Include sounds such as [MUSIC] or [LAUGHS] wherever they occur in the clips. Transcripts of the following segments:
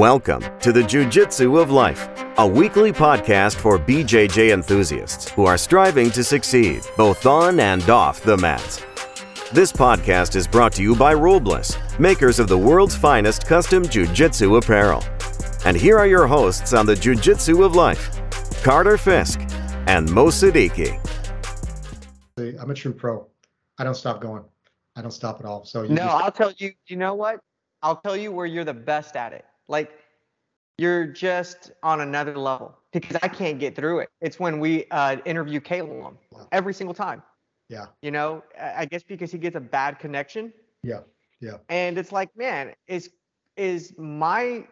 Welcome to the Jiu Jitsu of Life, a weekly podcast for BJJ enthusiasts who are striving to succeed both on and off the mats. This podcast is brought to you by Rulebliss, makers of the world's finest custom Jiu Jitsu apparel. And here are your hosts on the Jiu Jitsu of Life Carter Fisk and Mo Siddiqui. I'm a true pro. I don't stop going. I don't stop at all. So no, just... I'll tell you. You know what? I'll tell you where you're the best at it. Like you're just on another level because I can't get through it. It's when we uh, interview Caleb every single time. Yeah. You know, I guess because he gets a bad connection. Yeah. Yeah. And it's like, man, is is my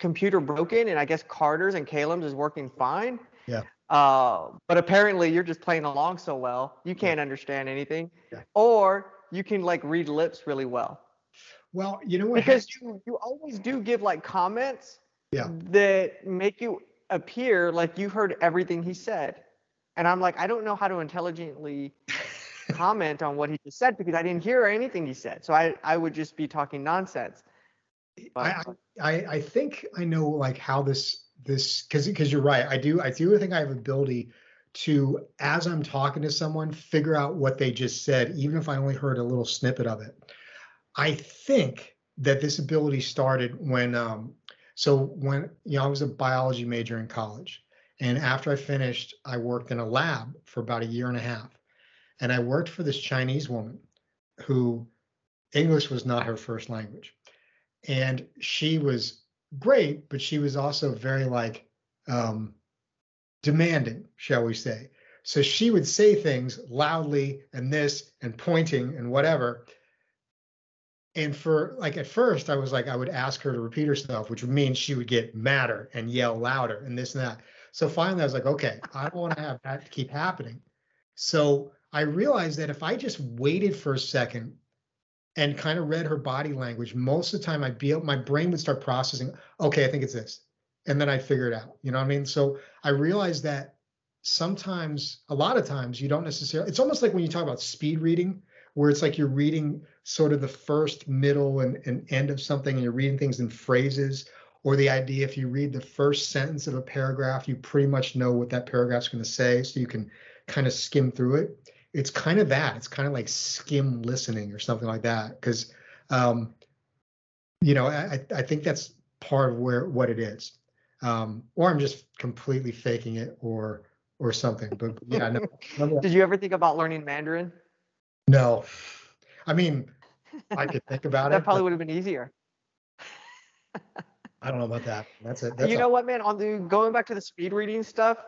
computer broken? And I guess Carter's and Caleb's is working fine. Yeah. Uh, but apparently you're just playing along so well, you can't yeah. understand anything. Yeah. Or you can like read lips really well. Well, you know what? Because you you always do give like comments yeah. that make you appear like you heard everything he said. And I'm like, I don't know how to intelligently [LAUGHS] comment on what he just said because I didn't hear anything he said. So I, I would just be talking nonsense. I, I I think I know like how this this because because you're right. I do I do think I have ability to as I'm talking to someone figure out what they just said, even if I only heard a little snippet of it. I think that this ability started when, um, so when, you know, I was a biology major in college. And after I finished, I worked in a lab for about a year and a half. And I worked for this Chinese woman who English was not her first language. And she was great, but she was also very like um, demanding, shall we say. So she would say things loudly and this and pointing and whatever and for like at first i was like i would ask her to repeat herself which would mean she would get madder and yell louder and this and that. So finally i was like okay i don't want to have that keep happening. So i realized that if i just waited for a second and kind of read her body language most of the time i'd be my brain would start processing okay i think it's this and then i'd figure it out you know what i mean? So i realized that sometimes a lot of times you don't necessarily it's almost like when you talk about speed reading where it's like you're reading sort of the first, middle, and, and end of something, and you're reading things in phrases, or the idea if you read the first sentence of a paragraph, you pretty much know what that paragraph's going to say, so you can kind of skim through it. It's kind of that. It's kind of like skim listening or something like that, because um, you know I, I think that's part of where what it is, um, or I'm just completely faking it, or or something. But yeah, no. [LAUGHS] Did you ever think about learning Mandarin? No, I mean, I could think about that [LAUGHS] it. That probably would have been easier. I don't know about that. That's it. That's you know what, man? On the going back to the speed reading stuff,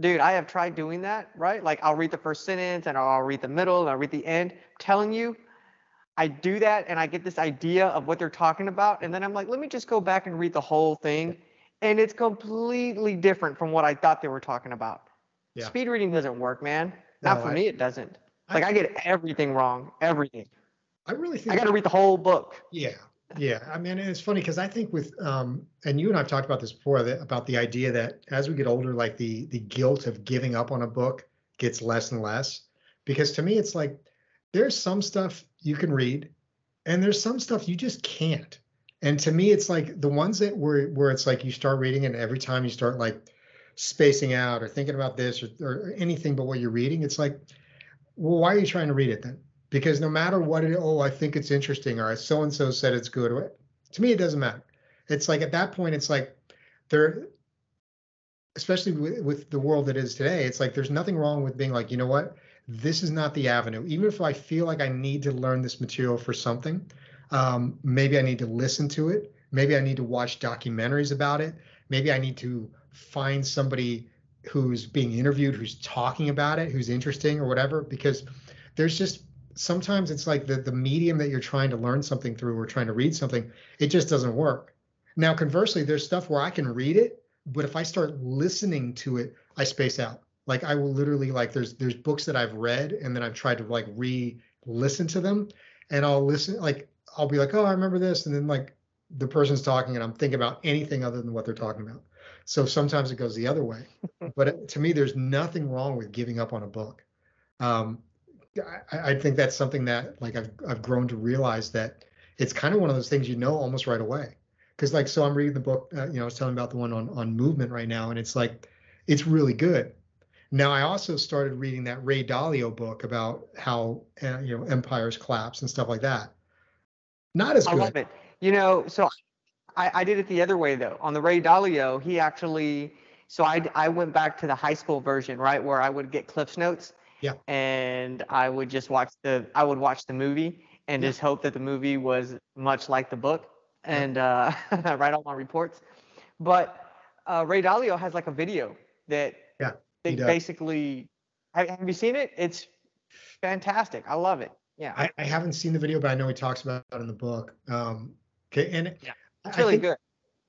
dude, I have tried doing that. Right? Like I'll read the first sentence and I'll read the middle and I'll read the end. I'm telling you, I do that and I get this idea of what they're talking about, and then I'm like, let me just go back and read the whole thing, and it's completely different from what I thought they were talking about. Yeah. Speed reading doesn't work, man. Not no, for I, me, it doesn't. Like I get everything wrong, everything. I really think I got to read the whole book. Yeah, yeah. I mean, it's funny because I think with um, and you and I've talked about this before that, about the idea that as we get older, like the the guilt of giving up on a book gets less and less. Because to me, it's like there's some stuff you can read, and there's some stuff you just can't. And to me, it's like the ones that where where it's like you start reading, and every time you start like spacing out or thinking about this or, or anything but what you're reading, it's like well, why are you trying to read it then? Because no matter what it, oh, I think it's interesting, or so and so said it's good. To me, it doesn't matter. It's like at that point, it's like there, especially with, with the world that is today, it's like there's nothing wrong with being like, you know what, this is not the avenue. Even if I feel like I need to learn this material for something, um, maybe I need to listen to it. Maybe I need to watch documentaries about it. Maybe I need to find somebody who's being interviewed, who's talking about it, who's interesting or whatever, because there's just sometimes it's like the the medium that you're trying to learn something through or trying to read something, it just doesn't work. Now, conversely, there's stuff where I can read it, but if I start listening to it, I space out. Like I will literally like there's there's books that I've read and then I've tried to like re-listen to them, and I'll listen like I'll be like, oh, I remember this, and then like the person's talking and I'm thinking about anything other than what they're talking about. So sometimes it goes the other way. [LAUGHS] but it, to me, there's nothing wrong with giving up on a book. Um, I, I, think that's something that like I've, I've grown to realize that it's kind of one of those things you know almost right away. because like so I'm reading the book. Uh, you know, I was telling about the one on on movement right now, and it's like it's really good. Now I also started reading that Ray Dalio book about how uh, you know empires collapse and stuff like that. Not as I good. love it. You know, so I, I did it the other way though. On the Ray Dalio, he actually. So I I went back to the high school version, right, where I would get Cliff's notes. Yeah. And I would just watch the I would watch the movie and Yeah. just hope that the movie was much like the book and uh, [LAUGHS] write all my reports. But uh, Ray Dalio has like a video that Yeah, they basically have, have you seen it? It's fantastic. I love it. Yeah. I, I haven't seen the video, but I know he talks about it in the book. Um, okay, and Yeah, it's really think good.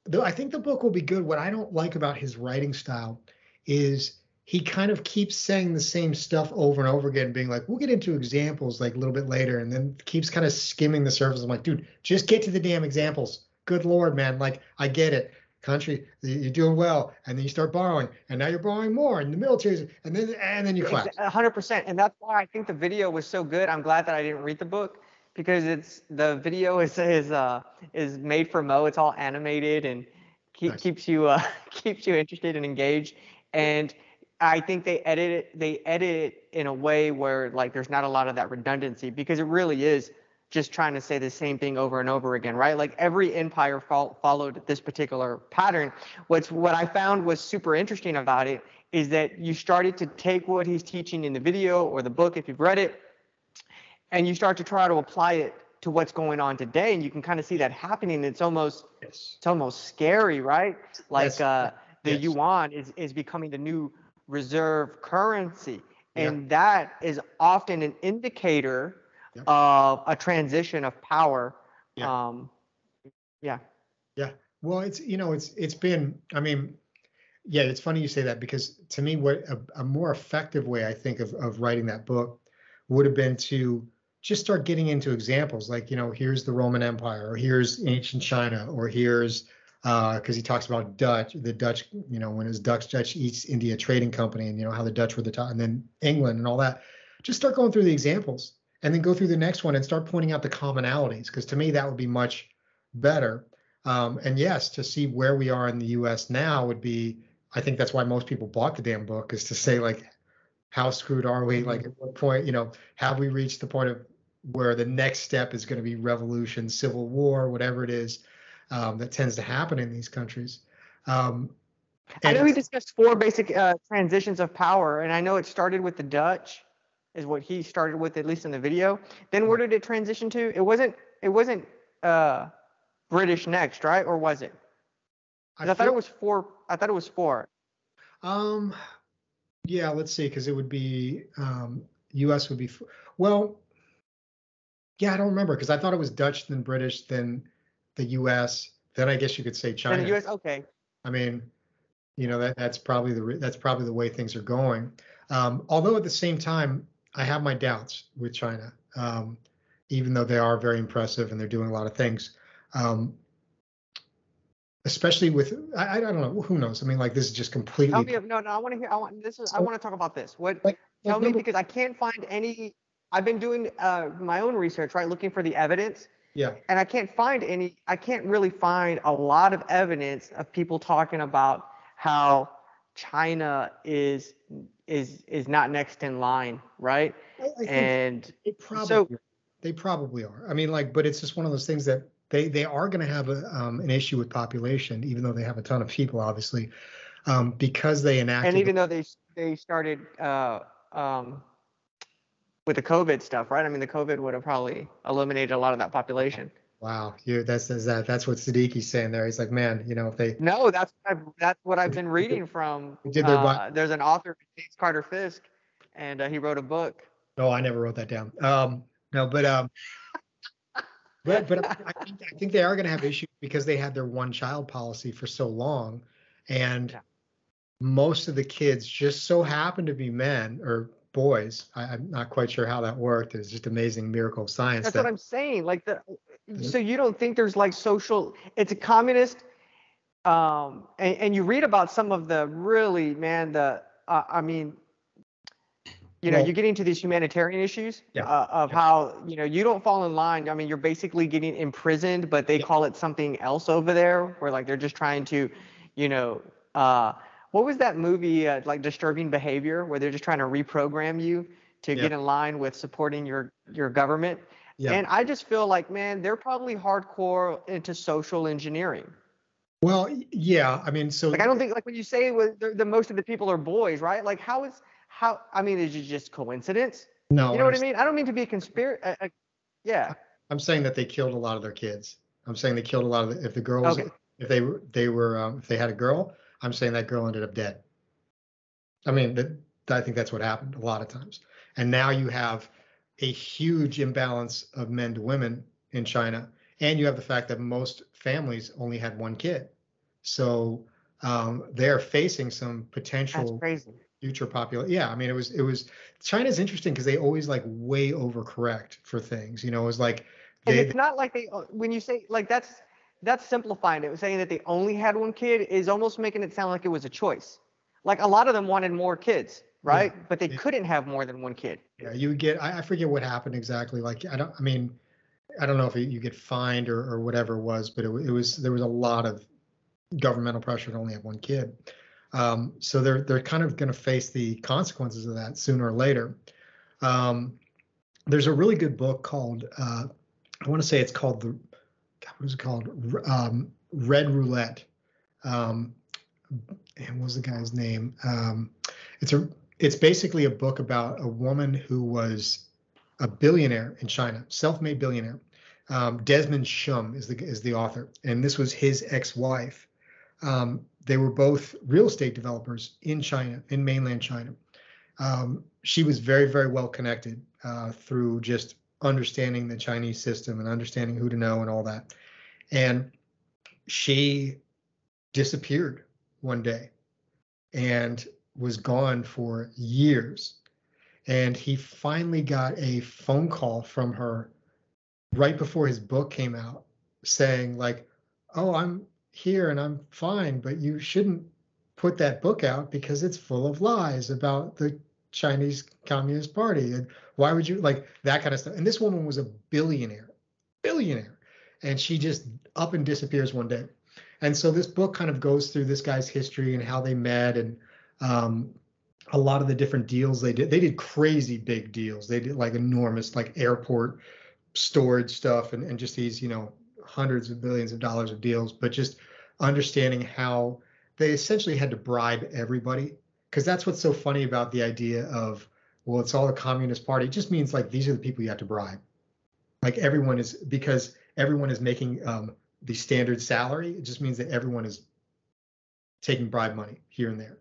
though I think the book will be good. What I don't like about his writing style is he kind of keeps saying the same stuff over and over again, being like, "We'll get into examples like a little bit later," and then keeps kind of skimming the surface. I'm like, dude, just get to the damn examples. Good lord, man! Like, I get it. Country, you're doing well, and then you start borrowing, and now you're borrowing more, and the military's, and then and then you collapse. Hundred percent, and that's why I think the video was so good. I'm glad that I didn't read the book because it's the video [LAUGHS] is is uh is made for Mo. It's all animated and keep, Nice. keeps you uh [LAUGHS] keeps you interested and engaged. And I think they edit it they edit it in a way where like there's not a lot of that redundancy because it really is just trying to say the same thing over and over again, right? Like every empire fol- followed this particular pattern. What's what I found was super interesting about it is that you started to take what he's teaching in the video or the book if you've read it, and you start to try to apply it to what's going on today, and you can kind of see that happening. It's almost Yes. it's almost scary, right? Like Yes. uh, the Yes. yuan is is becoming the new reserve currency, Yeah. and that is often an indicator Yep. of a transition of power. Yeah. Um, yeah. Well, it's you know, it's it's been. I mean, yeah, it's funny you say that because to me, what a, a more effective way I think of of writing that book would have been to just start getting into examples like you know here's the roman empire or here's ancient china or here's because he talks about dutch the dutch you know when it was dutch dutch east india trading company and you know how the dutch were the top and then england and all that. Just start going through the examples and then go through the next one and start pointing out the commonalities because to me that would be much better. Um, and yes to see where we are in the us now would be i think that's why most people bought the damn book is to say like how screwed are we? Like at what point you know have we reached the point of where the next step is going to be revolution civil war whatever it is um, that tends to happen in these countries um, I and know he discussed four basic uh, transitions of power, and I know it started with the Dutch, is what he started with, at least in the video. Then where did it transition to? It wasn't. It wasn't uh, British next, right? Or was it? 'Cause I, thought it was four. I thought it was four. Um, yeah, let's see, because it would be um, U.S. would be well. Yeah, I don't remember because I thought it was Dutch, then British, then the U.S. Then I guess you could say Then China. the U.S. Okay. I mean, you know that that's probably the that's probably the way things are going. Um, although at the same time, I have my doubts with China, um, even though they are very impressive and they're doing a lot of things. Um, especially with I, I don't know who knows. I mean, like this is just completely Tell me. No, no. I want to hear. I want this. Is. I want to talk about this. What? like, Tell like me because I can't find any. I've been doing uh, my own research, right? Looking for the evidence. yeah. and I can't find any. I can't really find a lot of evidence of people talking about how China is is is not next in line, right? I, I And they probably so- they probably are. I mean, like, but it's just one of those things that they they are going to have a, um, an issue with population, even though they have a ton of people, obviously, um, because they enacted. and even though they they started uh, um, with the COVID stuff, right? I mean, the COVID would have probably eliminated a lot of that population. wow, you that's that that's what Siddiqui's saying there. He's like, man, you know, if they No, that's what I've, that's what I've been [LAUGHS] reading from. Uh, there's an author, James Carter Fisk, and uh, he wrote a book. Oh, I never wrote that down. Um, no, but um, [LAUGHS] but but I think, I think they are going to have issues because they had their one child policy for so long, and Yeah. most of the kids just so happen to be men or boys. I, I'm not quite sure how that worked. It's just amazing miracle of science. That's that, what I'm saying. Like the so you don't think there's like social it's a communist um and, and you read about some of the really man the uh, I mean you know Well- you get into these humanitarian issues Yeah, uh, of yeah. how you know you don't fall in line i mean you're basically getting imprisoned but they Yeah. call it something else over there where like they're just trying to you know uh what was that movie uh, like disturbing behavior where they're just trying to reprogram you to Yeah. get in line with supporting your your government Yeah. and i just feel like man they're probably hardcore into social engineering well, yeah. I mean, so like i don't think like when you say was, the, most of the people are boys right like how is how i mean is it just coincidence no. you know what I mean? I don't mean to be a conspiracy. Uh, uh, yeah. I'm saying that they killed a lot of their kids. I'm saying they killed a lot of the, if the girls Okay. if they were they were um, if they had a girl, I'm saying that girl ended up dead. I mean, that I think that's what happened a lot of times. And now you have a huge imbalance of men to women in China, and you have the fact that most families only had one kid. So um, they're facing some potential crazy. future population. Yeah, I mean, it was it was China's interesting because they always like way overcorrect for things. You know, it was like And it's not like they when you say like that's that's simplifying it. Saying that they only had one kid is almost making it sound like it was a choice. Like a lot of them wanted more kids, right? But they Yeah. couldn't have more than one kid. Yeah, you get. I, I forget what happened exactly. Like I don't. I mean, I don't know if you get fined or, or whatever it was, but it, it was there was a lot of governmental pressure to only have one kid. Um, so they're they're kind of going to face the consequences of that sooner or later. Um, there's a really good book called uh, I want to say it's called the What is it called um, Red Roulette. Um, and what was the guy's name? Um, it's a it's basically a book about a woman who was a billionaire in China, self-made billionaire. Um, Desmond Shum is the is the author, and this was his ex-wife. Um, they were both real estate developers in China, in mainland China. Um, she was very, very well connected uh, through just understanding the Chinese system and understanding who to know and all that. And she disappeared one day and was gone for years. And he finally got a phone call from her right before his book came out saying, like, oh, I'm here and I'm fine, but you shouldn't put that book out because it's full of lies about the Chinese Communist Party. And why would you like that kind of stuff? And this woman was a billionaire, billionaire. And she just up and disappears one day. And so this book kind of goes through this guy's history and how they met and um, a lot of the different deals they did. They did crazy big deals. They did like enormous, like airport storage stuff and, and just these, you know, hundreds of billions of dollars of deals, but just understanding how they essentially had to bribe everybody. Because that's what's so funny about the idea of, well, it's all the Communist Party. It just means like these are the people you have to bribe. Like everyone is, because everyone is making um, the standard salary, it just means that everyone is taking bribe money here and there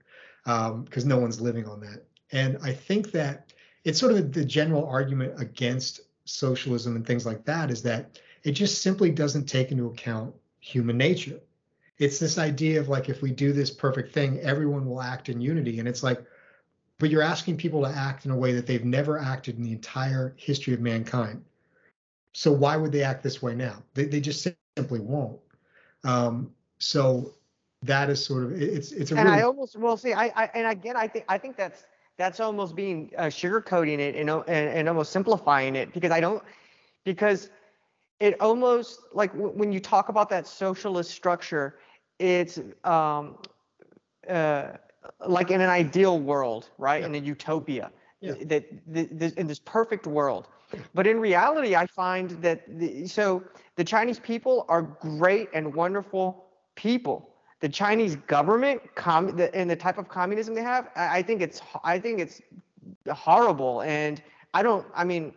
because no one's living on that. And I think that it's sort of the general argument against socialism and things like that is that it just simply doesn't take into account human nature. It's this idea of like, if we do this perfect thing, everyone will act in unity. And it's like, but you're asking people to act in a way that they've never acted in the entire history of mankind. So why would they act this way now? They, they just simply won't. Um, so that is sort of it's it's a And really I almost well see I, I and again I think I think that's that's almost being uh, sugarcoating it and, and and almost simplifying it because I don't because it almost like w- when you talk about that socialist structure it's um uh like in an ideal world right? Yeah. in a utopia Yeah. that th- th- in this perfect world. But in reality i find that the, so the chinese people are great and wonderful people. The chinese government com- the, and the type of communism they have I, I think it's i think it's horrible. And i don't i mean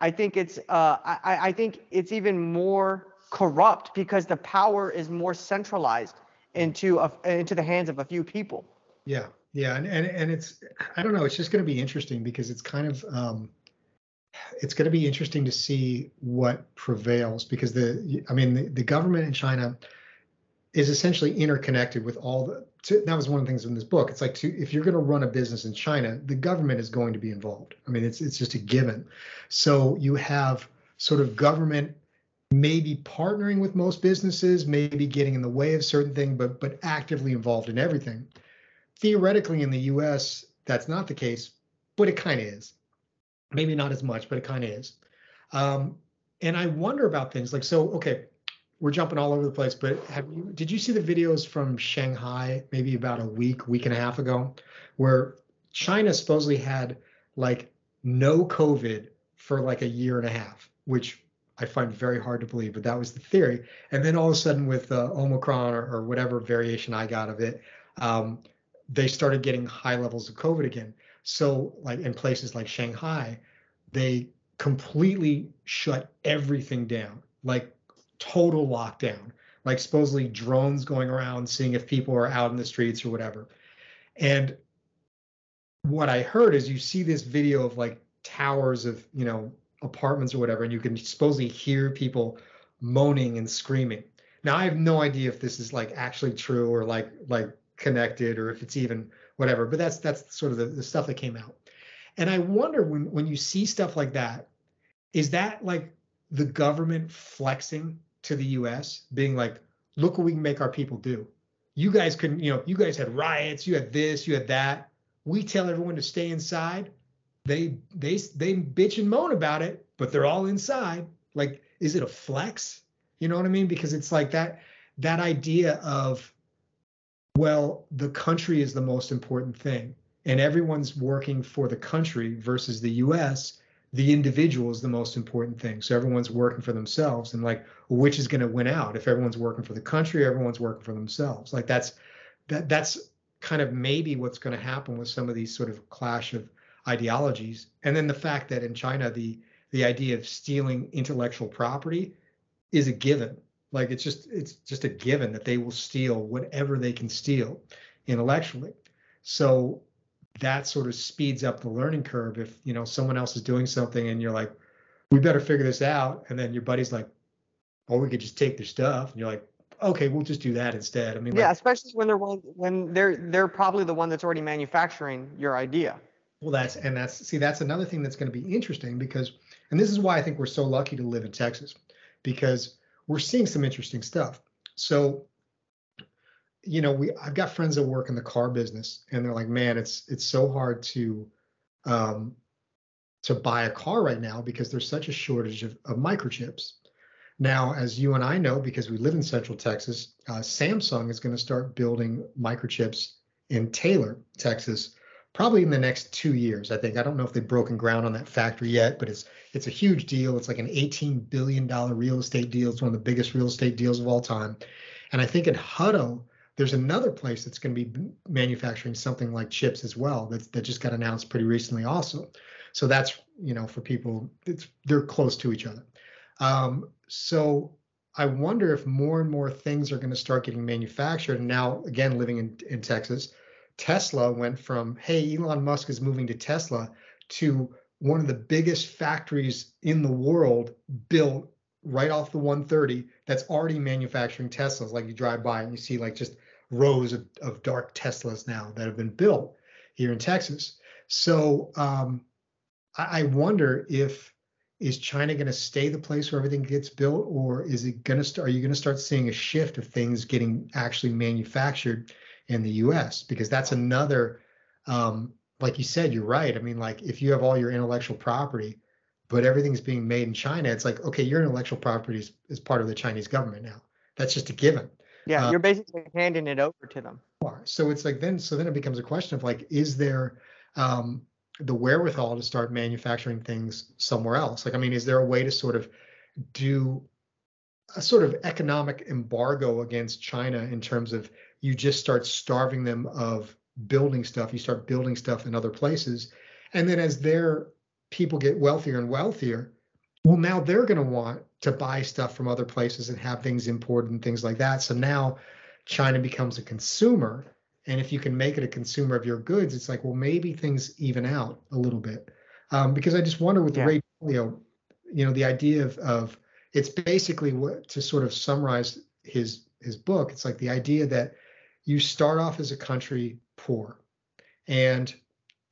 i think it's uh i I- i think it's even more corrupt because the power is more centralized into a, into the hands of a few people Yeah, yeah, and and and it's I don't know, it's just going to be interesting because it's kind of um it's going to be interesting to see what prevails because the I mean the, the government in China is essentially interconnected with all the to, that was one of the things in this book. It's like to, if you're going to run a business in China, the government is going to be involved. I mean, it's it's just a given. So you have sort of government maybe partnering with most businesses, maybe getting in the way of certain things, but but actively involved in everything theoretically in the US, that's not the case but it kind of is. Maybe not as much, but it kind of is. Um, and I wonder about things like so. Okay, we're jumping all over the place, but have you? Did you see the videos from Shanghai maybe about a week, week and a half ago, where China supposedly had like no COVID for like a year and a half, which I find very hard to believe, but that was the theory. And then all of a sudden, with uh, Omicron or, or, whatever variation I got of it, um, they started getting high levels of COVID again. So, like in places like Shanghai, they completely shut everything down, like total lockdown, like supposedly drones going around seeing if people are out in the streets or whatever. And what I heard is you see this video of like towers of, you know, apartments or whatever, and you can supposedly hear people moaning and screaming. Now I have no idea if this is like actually true or like like connected or if it's even whatever, but that's that's sort of the, the stuff that came out. And I wonder when when you see stuff like that, is that like the government flexing to the US, being like, look what we can make our people do. You guys couldn't, you know, you guys had riots, you had this, you had that. We tell everyone to stay inside. They they they bitch and moan about it, but they're all inside. Like, is it a flex? You know what I mean? Because it's like that that idea of well, the country is the most important thing, and everyone's working for the country versus the US, the individual is the most important thing. So everyone's working for themselves, and like, which is going to win out? If everyone's working for the country, everyone's working for themselves. Like that's that that's kind of maybe what's going to happen with some of these sort of clash of ideologies, and then the fact that in China the the idea of stealing intellectual property is a given like it's just it's just a given that they will steal whatever they can steal intellectually. So that sort of speeds up the learning curve. If you know someone else is doing something and you're like, we better figure this out, and then your buddy's like, oh, we could just take their stuff, and you're like, okay, we'll just do that instead. I mean, yeah, like, especially when they're when they're they're probably the one that's already manufacturing your idea. Well, that's and that's see that's another thing that's going to be interesting because, and this is why I think we're so lucky to live in Texas, because we're seeing some interesting stuff. So, you know, we I've got friends that work in the car business, and they're like, man, it's it's so hard to um, to buy a car right now because there's such a shortage of, of microchips. Now, as you and I know, because we live in Central Texas, uh, Samsung is going to start building microchips in Taylor, Texas, probably in the next two years. I think I don't know if they've broken ground on that factory yet, but it's it's a huge deal. It's like an 18 billion dollar real estate deal. It's one of the biggest real estate deals of all time. And I think in Hutto, there's another place that's going to be manufacturing something like chips as well. That that just got announced pretty recently also. So that's you know for people, it's they're close to each other. Um, so I wonder if more and more things are going to start getting manufactured. And now, again, living in, in Texas, Tesla went from, hey, Elon Musk is moving to Tesla to one of the biggest factories in the world built right off the 130 that's already manufacturing Teslas. Like you drive by and you see like just rows of, of dark Teslas now that have been built here in Texas. So um, I, I wonder if is China going to stay the place where everything gets built, or is it going to start? Are you going to start seeing a shift of things getting actually manufactured in the US because that's another um, like you said you're right. I mean like if you have all your intellectual property but everything's being made in China it's like okay your intellectual property is, is part of the Chinese government now. That's just a given. Yeah uh, you're basically handing it over to them. so it's like then so then it becomes a question of like is there um, the wherewithal to start manufacturing things somewhere else? Like I mean is there a way to sort of do a sort of economic embargo against China in terms of you just start starving them of building stuff. You start building stuff in other places. And then as their people get wealthier and wealthier, well, now they're going to want to buy stuff from other places and have things imported and things like that. So now China becomes a consumer. And if you can make it a consumer of your goods, it's like, well, maybe things even out a little bit. Um, because I just wonder with yeah. the Ray Dalio, you know, the idea of, of it's basically what to sort of summarize his his book. It's like the idea that you start off as a country poor. And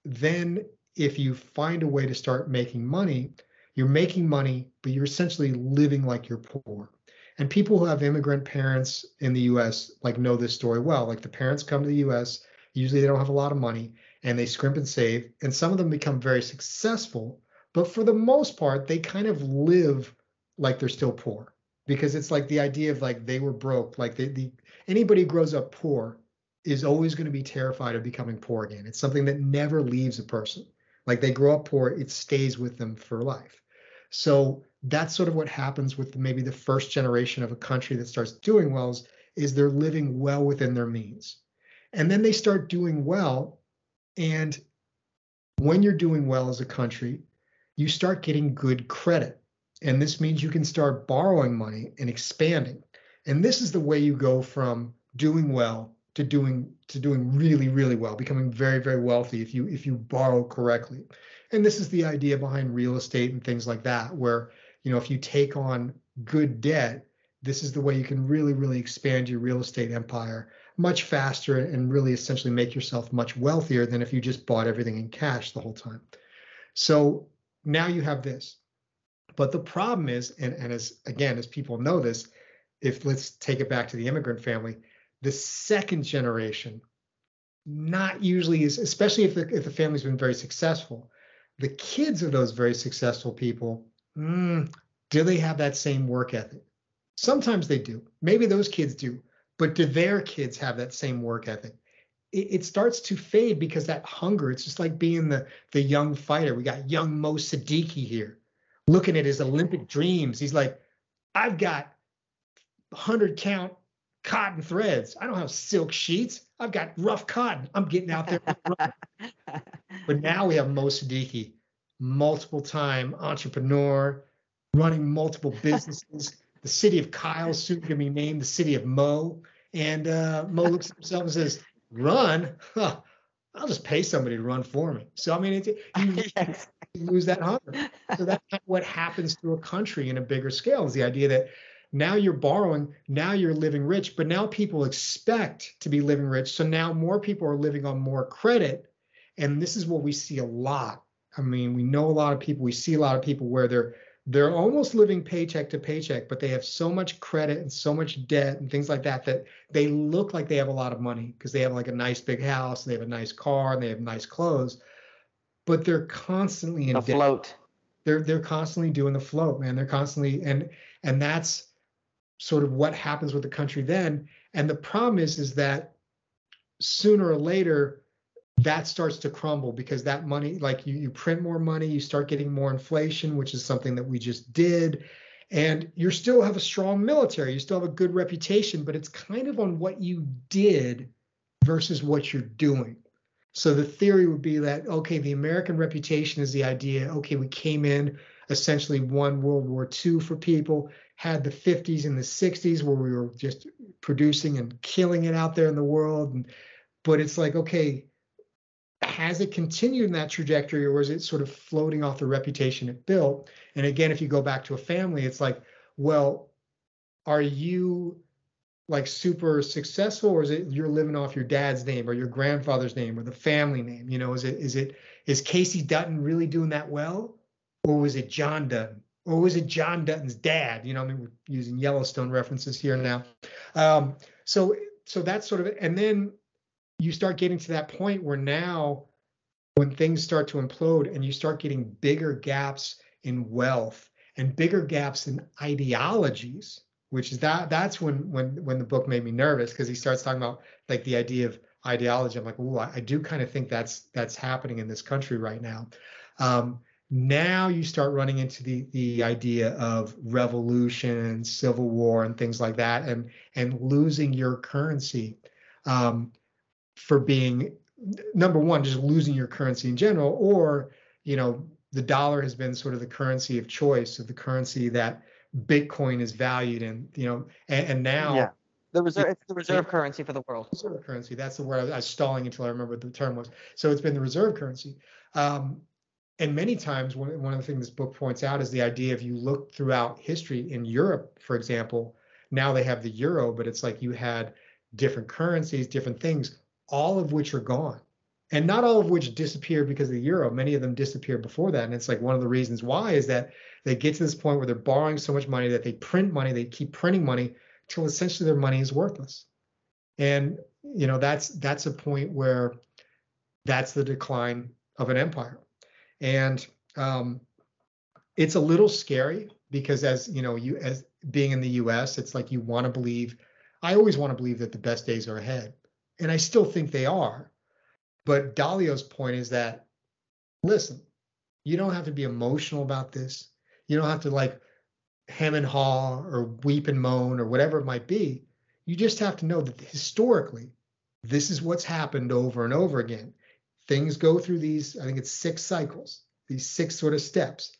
then if you find a way to start making money, you're making money, but you're essentially living like you're poor. And people who have immigrant parents in the US like know this story well. Like the parents come to the US, usually they don't have a lot of money, and they scrimp and save and some of them become very successful but for the most part they kind of live like they're still poor because it's like the idea of like they were broke like the, the anybody grows up poor is always going to be terrified of becoming poor again. It's something that never leaves a person. Like they grow up poor it stays with them for life. So that's sort of what happens with maybe the first generation of a country that starts doing well is, is they're living well within their means. And then they start doing well and when you're doing well as a country you start getting good credit. And this means you can start borrowing money and expanding. And this is the way you go from doing well to doing to doing really really well becoming very very wealthy if you if you borrow correctly. And this is the idea behind real estate and things like that where you know if you take on good debt this is the way you can really really expand your real estate empire much faster and really essentially make yourself much wealthier than if you just bought everything in cash the whole time. So now you have this. But the problem is and, and as again as people know this if let's take it back to the immigrant family the second generation not usually is especially if the, if the family's been very successful the kids of those very successful people mm, do they have that same work ethic? Sometimes they do. Maybe those kids do but do their kids have that same work ethic? It, starts to fade because that hunger it's just like being the the young fighter. We got young mo siddiqui here looking at his olympic dreams. He's like i've got 100 count cotton threads. I don't have silk sheets. I've got rough cotton. I'm getting out there. [LAUGHS] but now we have Mo Siddiqui, multiple time entrepreneur, running multiple businesses. the city of Kyle soon going to be named the city of Mo. And uh, Mo looks at himself and says, "Run? Huh, I'll just pay somebody to run for me." So I mean, it, you, [LAUGHS] you lose that hunger. So that's what happens to a country in a bigger scale. Is the idea that now you're borrowing, now you're living rich, but now people expect to be living rich. So now more people are living on more credit. And this is what we see a lot. I mean, we know a lot of people, we see a lot of people where they're they're almost living paycheck to paycheck, but they have so much credit and so much debt and things like that that they look like they have a lot of money because they have like a nice big house, they have a nice car, and they have nice clothes, but they're constantly in afloat. Debt. They're they're constantly doing the float, man. They're constantly and and that's sort of what happens with the country then. And the problem is, is that sooner or later, that starts to crumble because that money, like you, you print more money, you start getting more inflation, which is something that we just did. And you still have a strong military, you still have a good reputation, but it's kind of on what you did versus what you're doing. So the theory would be that, okay, the American reputation is the idea, okay, we came in, essentially won World War II for people, had the 50s and the 60s where we were just producing and killing it out there in the world. And, but it's like, okay, has it continued in that trajectory or is it sort of floating off the reputation it built? And again, if you go back to a family, it's like, well, are you like super successful or is it you're living off your dad's name or your grandfather's name or the family name you know is it is it is kayce dutton really doing that well or was it john dutton or was it John Dutton's dad? You know, I mean, we're using Yellowstone references here now. Um, so, so that's sort of it. And then you start getting to that point where now, when things start to implode and you start getting bigger gaps in wealth and bigger gaps in ideologies, which is that that's when when when the book made me nervous because he starts talking about like the idea of ideology. I'm like, oh, I, I do kind of think that's that's happening in this country right now. Um, now you start running into the the idea of revolution, and civil war, and things like that, and and losing your currency um, for being number one, just losing your currency in general, or you know the dollar has been sort of the currency of choice, of the currency that Bitcoin is valued in, you know, and, and now. Yeah. The reserve, it's the reserve currency for the world. Reserve currency. That's the word I was, I was stalling until I remember what the term was. So it's been the reserve currency. Um, and many times one, one of the things this book points out is the idea if you look throughout history in europe for example now they have the euro but it's like you had different currencies different things all of which are gone. And not all of which disappeared because of the euro. Many of them disappeared before that. And it's like one of the reasons why is that they get to this point where they're borrowing so much money that they print money they keep printing money until essentially their money is worthless. And you know that's that's a point where that's the decline of an empire. And um, it's a little scary because as you know, you as being in the US, it's like you want to believe, I always want to believe that the best days are ahead. And I still think they are. But Dalio's point is that listen, you don't have to be emotional about this. You don't have to like hem and haw or weep and moan or whatever it might be. You just have to know that historically, this is what's happened over and over again. Things go through these, I think it's six cycles, these six sort of steps.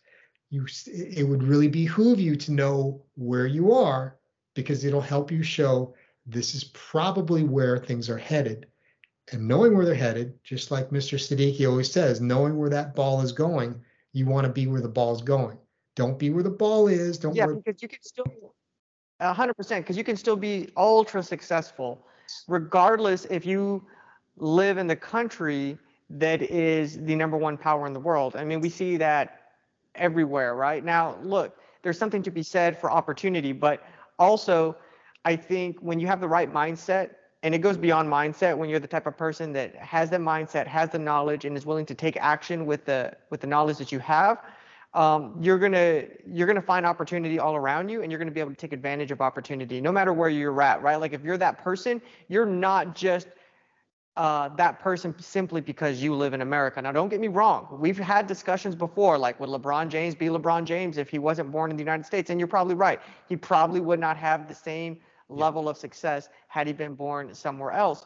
You, it would really behoove you to know where you are because it'll help you show this is probably where things are headed. And knowing where they're headed, just like Mr. Siddiqui always says, knowing where that ball is going, you want to be where the ball is going. Don't be where the ball is. Don't. Yeah, because you can still, hundred percent, because you can still be ultra successful, regardless if you live in the country that is the number one power in the world. I mean, we see that everywhere, right? Now, look, there's something to be said for opportunity, but also, I think when you have the right mindset, and it goes beyond mindset when you're the type of person that has the mindset, has the knowledge, and is willing to take action with the with the knowledge that you have um, you're gonna you're gonna find opportunity all around you, and you're gonna be able to take advantage of opportunity, no matter where you're at, right? Like if you're that person, you're not just uh, that person simply because you live in America. Now, don't get me wrong. We've had discussions before, like would LeBron James be LeBron James if he wasn't born in the United States? And you're probably right. He probably would not have the same level of success had he been born somewhere else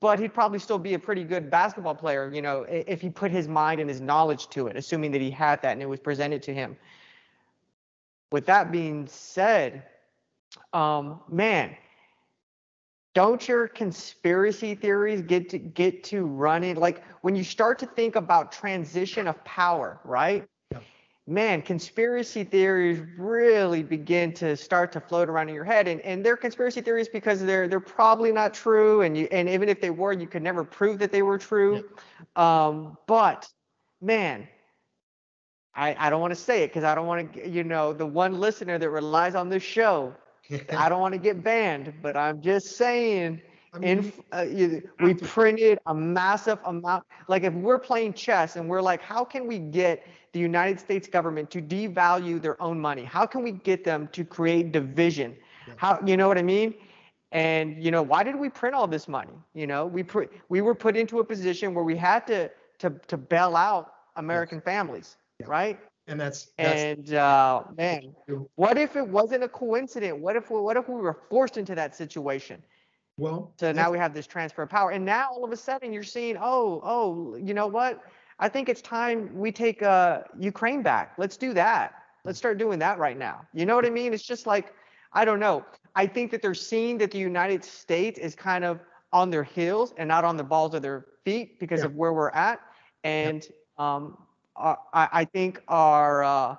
but he'd probably still be a pretty good basketball player, you know, if he put his mind and his knowledge to it, assuming that he had that and it was presented to him. With that being said, um, man, don't your conspiracy theories get to get to running like when you start to think about transition of power, right? man, conspiracy theories really begin to start to float around in your head. And, and they're conspiracy theories because they're they're probably not true. And you and even if they were, you could never prove that they were true. Yeah. Um, but man, I, I don't want to say it because I don't want to, you know, the one listener that relies on this show, [LAUGHS] I don't want to get banned, but I'm just saying I mean, uh, we printed a massive amount. Like if we're playing chess and we're like, how can we get the United States government to devalue their own money? How can we get them to create division? How you know what I mean? And you know why did we print all this money? You know we put we were put into a position where we had to to to bail out American families, right? And that's, that's and uh, man, what if it wasn't a coincidence? What if what if we were forced into that situation? Well, so now we have this transfer of power, and now all of a sudden you're seeing, oh, oh, you know what? I think it's time we take uh, Ukraine back. Let's do that. Let's start doing that right now. You know what I mean? It's just like, I don't know. I think that they're seeing that the United States is kind of on their heels and not on the balls of their feet because yeah. of where we're at. And yeah. um, I, I, think are uh,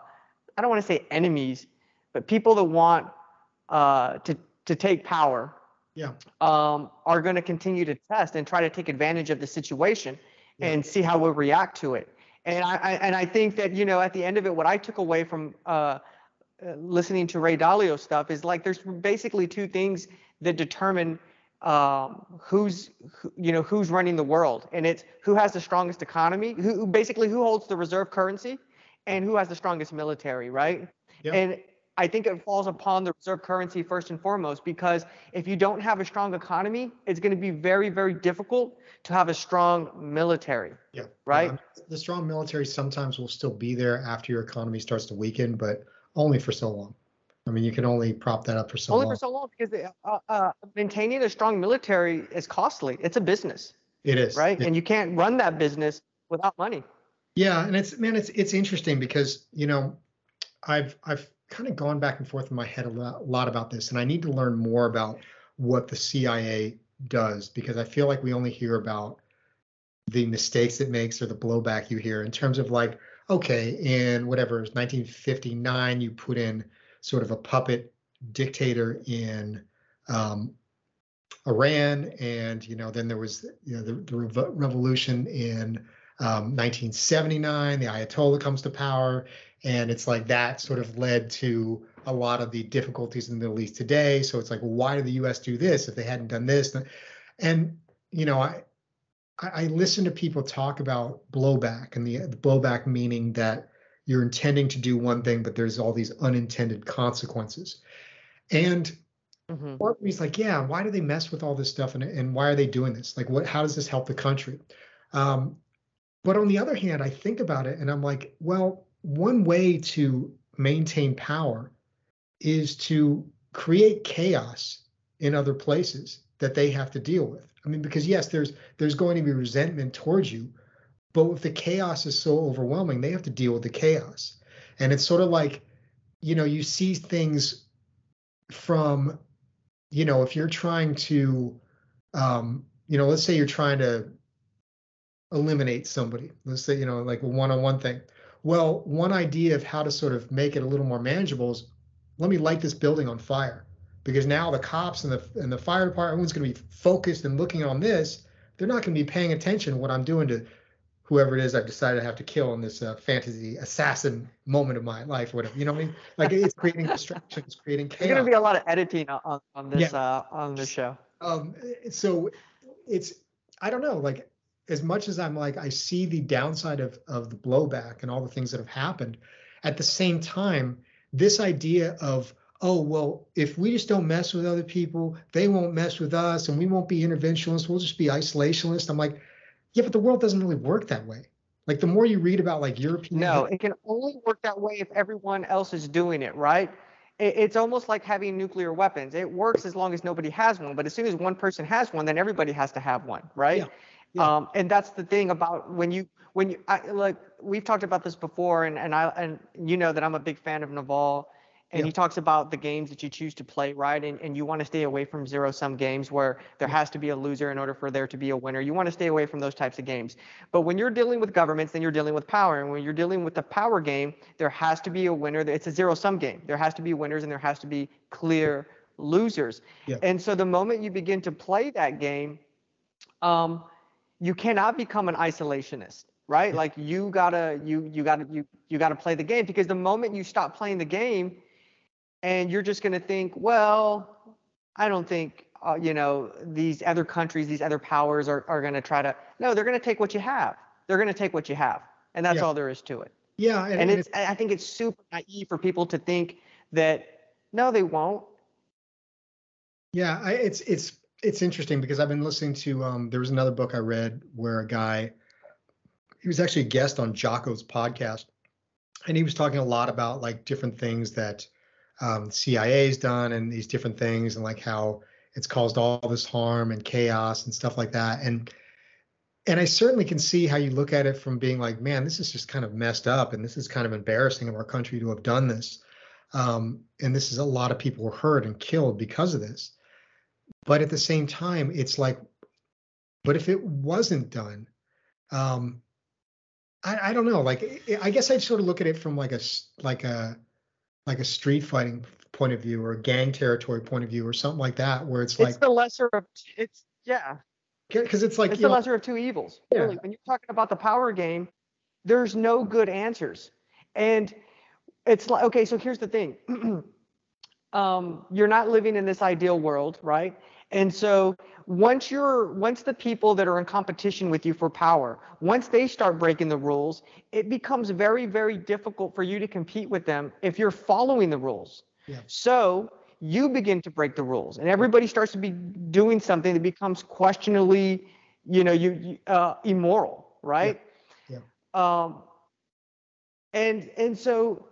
I don't want to say enemies, but people that want uh, to to take power yeah. um, are going to continue to test and try to take advantage of the situation yeah. and see how we react to it. And I, I, and I think that you know at the end of it, what I took away from uh, uh, listening to Ray Dalio stuff is like there's basically two things that determine um, who's who, you know who's running the world, and it's who has the strongest economy, who basically who holds the reserve currency, and who has the strongest military, right? Yep. And I think it falls upon the reserve currency first and foremost because if you don't have a strong economy, it's going to be very, very difficult to have a strong military. Yeah. Right. Yeah. The strong military sometimes will still be there after your economy starts to weaken, but only for so long. I mean, you can only prop that up for so only long. For so long because uh, uh, maintaining a strong military is costly. It's a business. It is. Right. It, and you can't run that business without money. Yeah, and it's man, it's it's interesting because you know, I've I've kind of gone back and forth in my head a lot, about this, and I need to learn more about what the CIA does because I feel like we only hear about the mistakes it makes or the blowback you hear in terms of like, okay, in whatever 1959, you put in sort of a puppet dictator in um, Iran, and you know then there was you know the, the revolution in um, 1979. The Ayatollah comes to power, and it's like that sort of led to a lot of the difficulties in the Middle East today. So it's like, why did the U.S. do this if they hadn't done this? And you know, I I, I listen to people talk about blowback and the, the blowback meaning that you're intending to do one thing, but there's all these unintended consequences. And mm-hmm. part of me is like, yeah, why do they mess with all this stuff and, and why are they doing this? Like, what? How does this help the country? Um, but on the other hand, I think about it and I'm like, well, one way to maintain power is to create chaos in other places that they have to deal with. I mean, because yes, there's there's going to be resentment towards you, but if the chaos is so overwhelming, they have to deal with the chaos. And it's sort of like, you know, you see things from, you know, if you're trying to, um, you know, let's say you're trying to eliminate somebody. Let's say, you know, like a one-on-one thing. Well, one idea of how to sort of make it a little more manageable is let me light this building on fire because now the cops and the and the fire department everyone's going to be focused and looking on this they're not going to be paying attention to what i'm doing to whoever it is i've decided I have to kill in this uh, fantasy assassin moment of my life or whatever you know what i mean like it's creating distractions creating chaos. there's going to be a lot of editing on, on this yeah. uh, on this show um so it's i don't know like as much as i'm like i see the downside of of the blowback and all the things that have happened at the same time this idea of oh well if we just don't mess with other people they won't mess with us and we won't be interventionists we'll just be isolationists i'm like yeah but the world doesn't really work that way like the more you read about like european no it can only work that way if everyone else is doing it right it's almost like having nuclear weapons it works as long as nobody has one but as soon as one person has one then everybody has to have one right yeah. Yeah. Um, and that's the thing about when you when you I, like we've talked about this before and and I and you know that I'm a big fan of Naval and he talks about the games that you choose to play, right? And, and you want to stay away from zero sum games where there has to be a loser in order for there to be a winner. You want to stay away from those types of games. But when you're dealing with governments, then you're dealing with power. And when you're dealing with the power game, there has to be a winner. It's a zero sum game. There has to be winners and there has to be clear losers. Yeah. And so the moment you begin to play that game, um, you cannot become an isolationist right [LAUGHS] like you gotta you you gotta you you gotta play the game because the moment you stop playing the game and you're just going to think, well, I don't think uh, you know these other countries, these other powers are are going to try to. No, they're going to take what you have. They're going to take what you have, and that's yeah. all there is to it. Yeah, and, and it's, it's I think it's super naive for people to think that no, they won't. Yeah, I, it's it's it's interesting because I've been listening to um there was another book I read where a guy he was actually a guest on Jocko's podcast and he was talking a lot about like different things that um, CIA's done and these different things and like how it's caused all this harm and chaos and stuff like that. And and I certainly can see how you look at it from being like, man, this is just kind of messed up and this is kind of embarrassing of our country to have done this. Um, and this is a lot of people were hurt and killed because of this. But at the same time, it's like, but if it wasn't done, um, I, I don't know. Like, I guess I'd sort of look at it from like a like a like a street fighting point of view or a gang territory point of view or something like that, where it's, like it's the lesser of it's yeah. Because it's like it's the know, lesser of two evils. Yeah. Really, when you're talking about the power game, there's no good answers, and it's like okay. So here's the thing. [CLEARS THROAT] um, you're not living in this ideal world, right? And so once you're once the people that are in competition with you for power, once they start breaking the rules, it becomes very very difficult for you to compete with them if you're following the rules. Yeah. So you begin to break the rules and everybody starts to be doing something that becomes questionably, you know, you uh, immoral, right? Yeah. yeah. Um and and so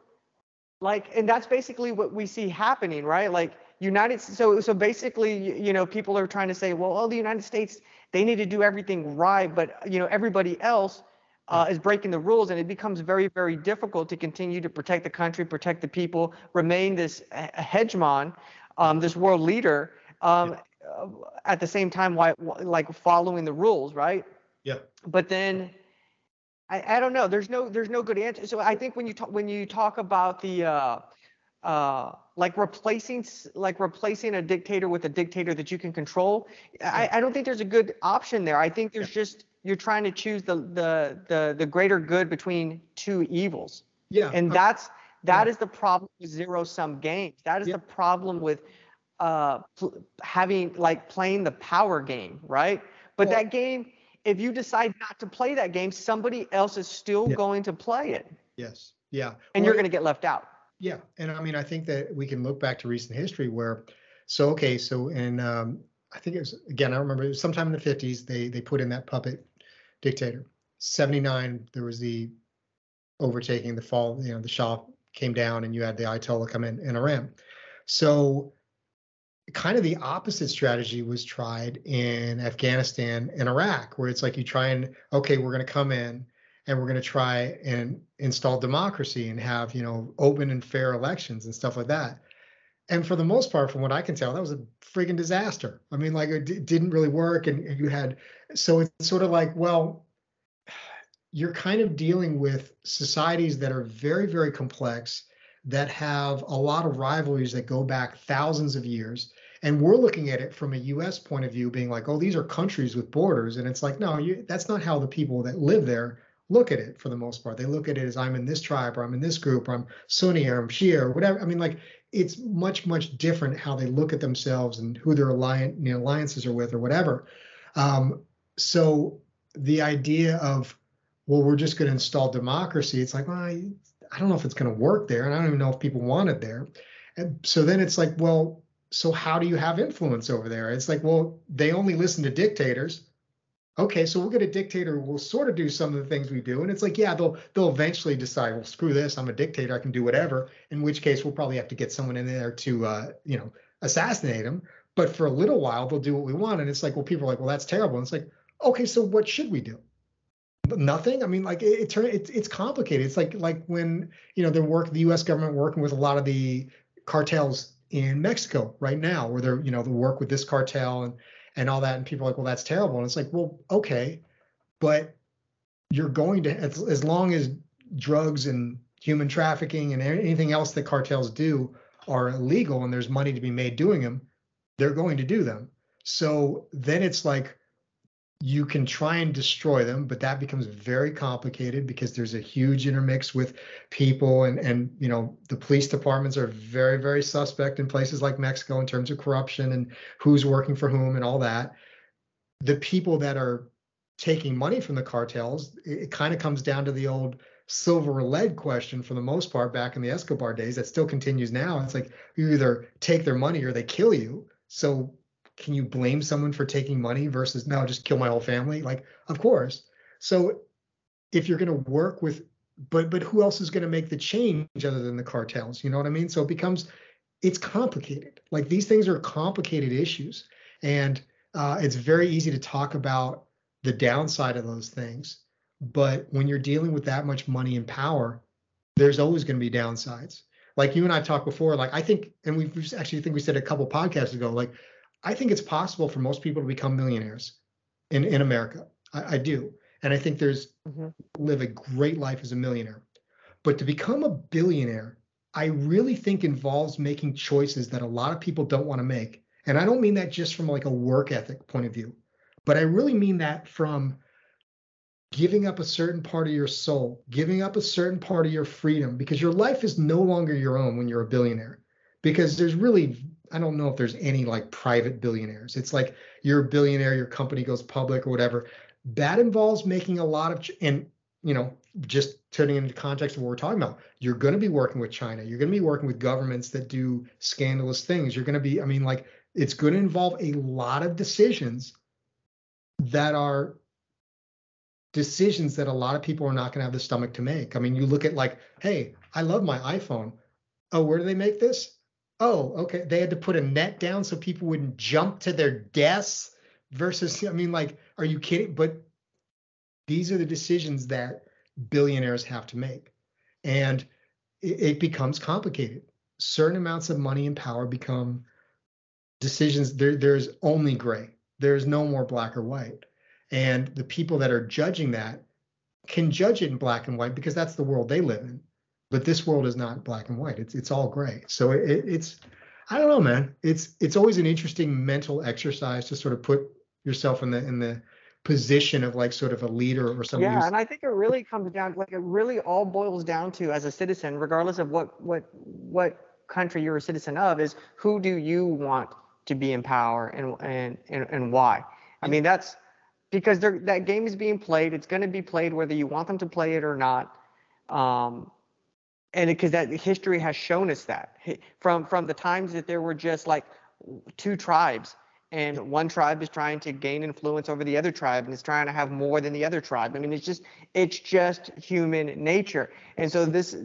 like and that's basically what we see happening, right? Like United so so basically you know people are trying to say well oh the United States they need to do everything right but you know everybody else uh, is breaking the rules and it becomes very very difficult to continue to protect the country protect the people remain this hegemon um, this world leader um, uh, at the same time why, like following the rules right? Yeah. But then I, I don't know there's no there's no good answer so I think when you talk when you talk about the uh, uh, like replacing like replacing a dictator with a dictator that you can control. I, I don't think there's a good option there. I think there's yeah. just you're trying to choose the the the the greater good between two evils. Yeah. And that's that yeah. is the problem with zero sum games. That is yeah. the problem with uh having like playing the power game, right? But well, that game if you decide not to play that game, somebody else is still going to play it, Yes. Yeah. and Well, you're going to get left out. Yeah, and I mean, I think that we can look back to recent history where, so okay, so in um, I think it was again, I remember it was sometime in the fifties they they put in that puppet dictator. Seventy nine, there was the overtaking, the fall, you know, the Shah came down, and you had the Ayatollah come in in Iran. So, kind of the opposite strategy was tried in Afghanistan and Iraq, where it's like you try and okay, we're going to come in and we're going to try and install democracy and have you know open and fair elections and stuff like that. And for the most part from what i can tell that was a friggin disaster. I mean like it d- didn't really work and, and you had so it's sort of like well you're kind of dealing with societies that are very very complex that have a lot of rivalries that go back thousands of years and we're looking at it from a us point of view being like oh these are countries with borders and it's like no you, that's not how the people that live there look at it for the most part. They look at it as I'm in this tribe or I'm in this group or I'm Sunni or I'm Shia or whatever. I mean, like it's much, much different how they look at themselves and who their alliance, you know, alliances are with or whatever. Um, so the idea of, well, we're just going to install democracy, it's like, well, I, I don't know if it's going to work there. And I don't even know if people want it there. And so then it's like, well, so how do you have influence over there? It's like, well, they only listen to dictators okay, so we'll get a dictator who will sort of do some of the things we do. And it's like, yeah, they'll they'll eventually decide, well, screw this, I'm a dictator, I can do whatever. In which case, we'll probably have to get someone in there to, uh, you know, assassinate him. But for a little while, they'll do what we want. And it's like, well, people are like, well, that's terrible. And it's like, okay, so what should we do? Nothing. I mean, like it, it turn it's it's complicated. It's like like when you know the work the U.S. government working with a lot of the cartels in Mexico right now, where they're you know the work with this cartel and and all that and people are like well that's terrible. And it's like well okay but you're going to as, as long as drugs and human trafficking and anything else that cartels do are illegal and there's money to be made doing them they're going to do them. So then it's like you can try and destroy them but that becomes very complicated because there's a huge intermix with people and and you know the police departments are very very suspect in places like Mexico in terms of corruption and who's working for whom and all that. The people that are taking money from the cartels it, it kind of comes down to the old silver lead question for the most part back in the Escobar days that still continues now. It's like you either take their money or they kill you. So can you blame someone for taking money versus no just kill my whole family? Like of course. So if you're going to work with but but who else is going to make the change other than the cartels? You know what i mean? So it becomes it's complicated. Like these things are complicated issues. And uh, it's very easy to talk about the downside of those things. But when you're dealing with that much money and power there's always going to be downsides. Like you and i talked before like i think and we've actually I think we said a couple podcasts ago like I think it's possible for most people to become millionaires in, in America. I, I do. And I think there's hmm live a great life as a millionaire. But to become a billionaire, I really think involves making choices that a lot of people don't want to make. And I don't mean that just from like a work ethic point of view, but I really mean that from giving up a certain part of your soul, giving up a certain part of your freedom, because your life is no longer your own when you're a billionaire. Because there's really I don't know if there's any like private billionaires. It's like you're a billionaire, your company goes public or whatever. That involves making a lot of ch- and you know just turning into context of what we're talking about. You're going to be working with China. You're going to be working with governments that do scandalous things. You're going to be I mean like it's going to involve a lot of decisions that are decisions that a lot of people are not going to have the stomach to make. I mean, you look at like, hey, I love my iPhone. Oh, where do they make this? Oh, okay. They had to put a net down so people wouldn't jump to their deaths versus, I mean, like, are you kidding? But these are the decisions that billionaires have to make. And it, it becomes complicated. Certain amounts of money and power become decisions. There, there's only gray. There's no more black or white. And the people that are judging that can judge it in black and white because that's the world they live in but this world is not black and white it's it's all gray so it, it's i don't know man it's it's always an interesting mental exercise to sort of put yourself in the in the position of like sort of a leader or something. Yeah, and I think it really comes down like it really all boils down to as a citizen, regardless of what what what country you're a citizen of, is who do you want to be in power and and and, and why? I mean that's because that game is being played. It's going to be played whether you want them to play it or not. Um, and because that history has shown us that from from the times that there were just like two tribes and one tribe is trying to gain influence over the other tribe and is trying to have more than the other tribe. I mean, it's just it's just human nature. And so this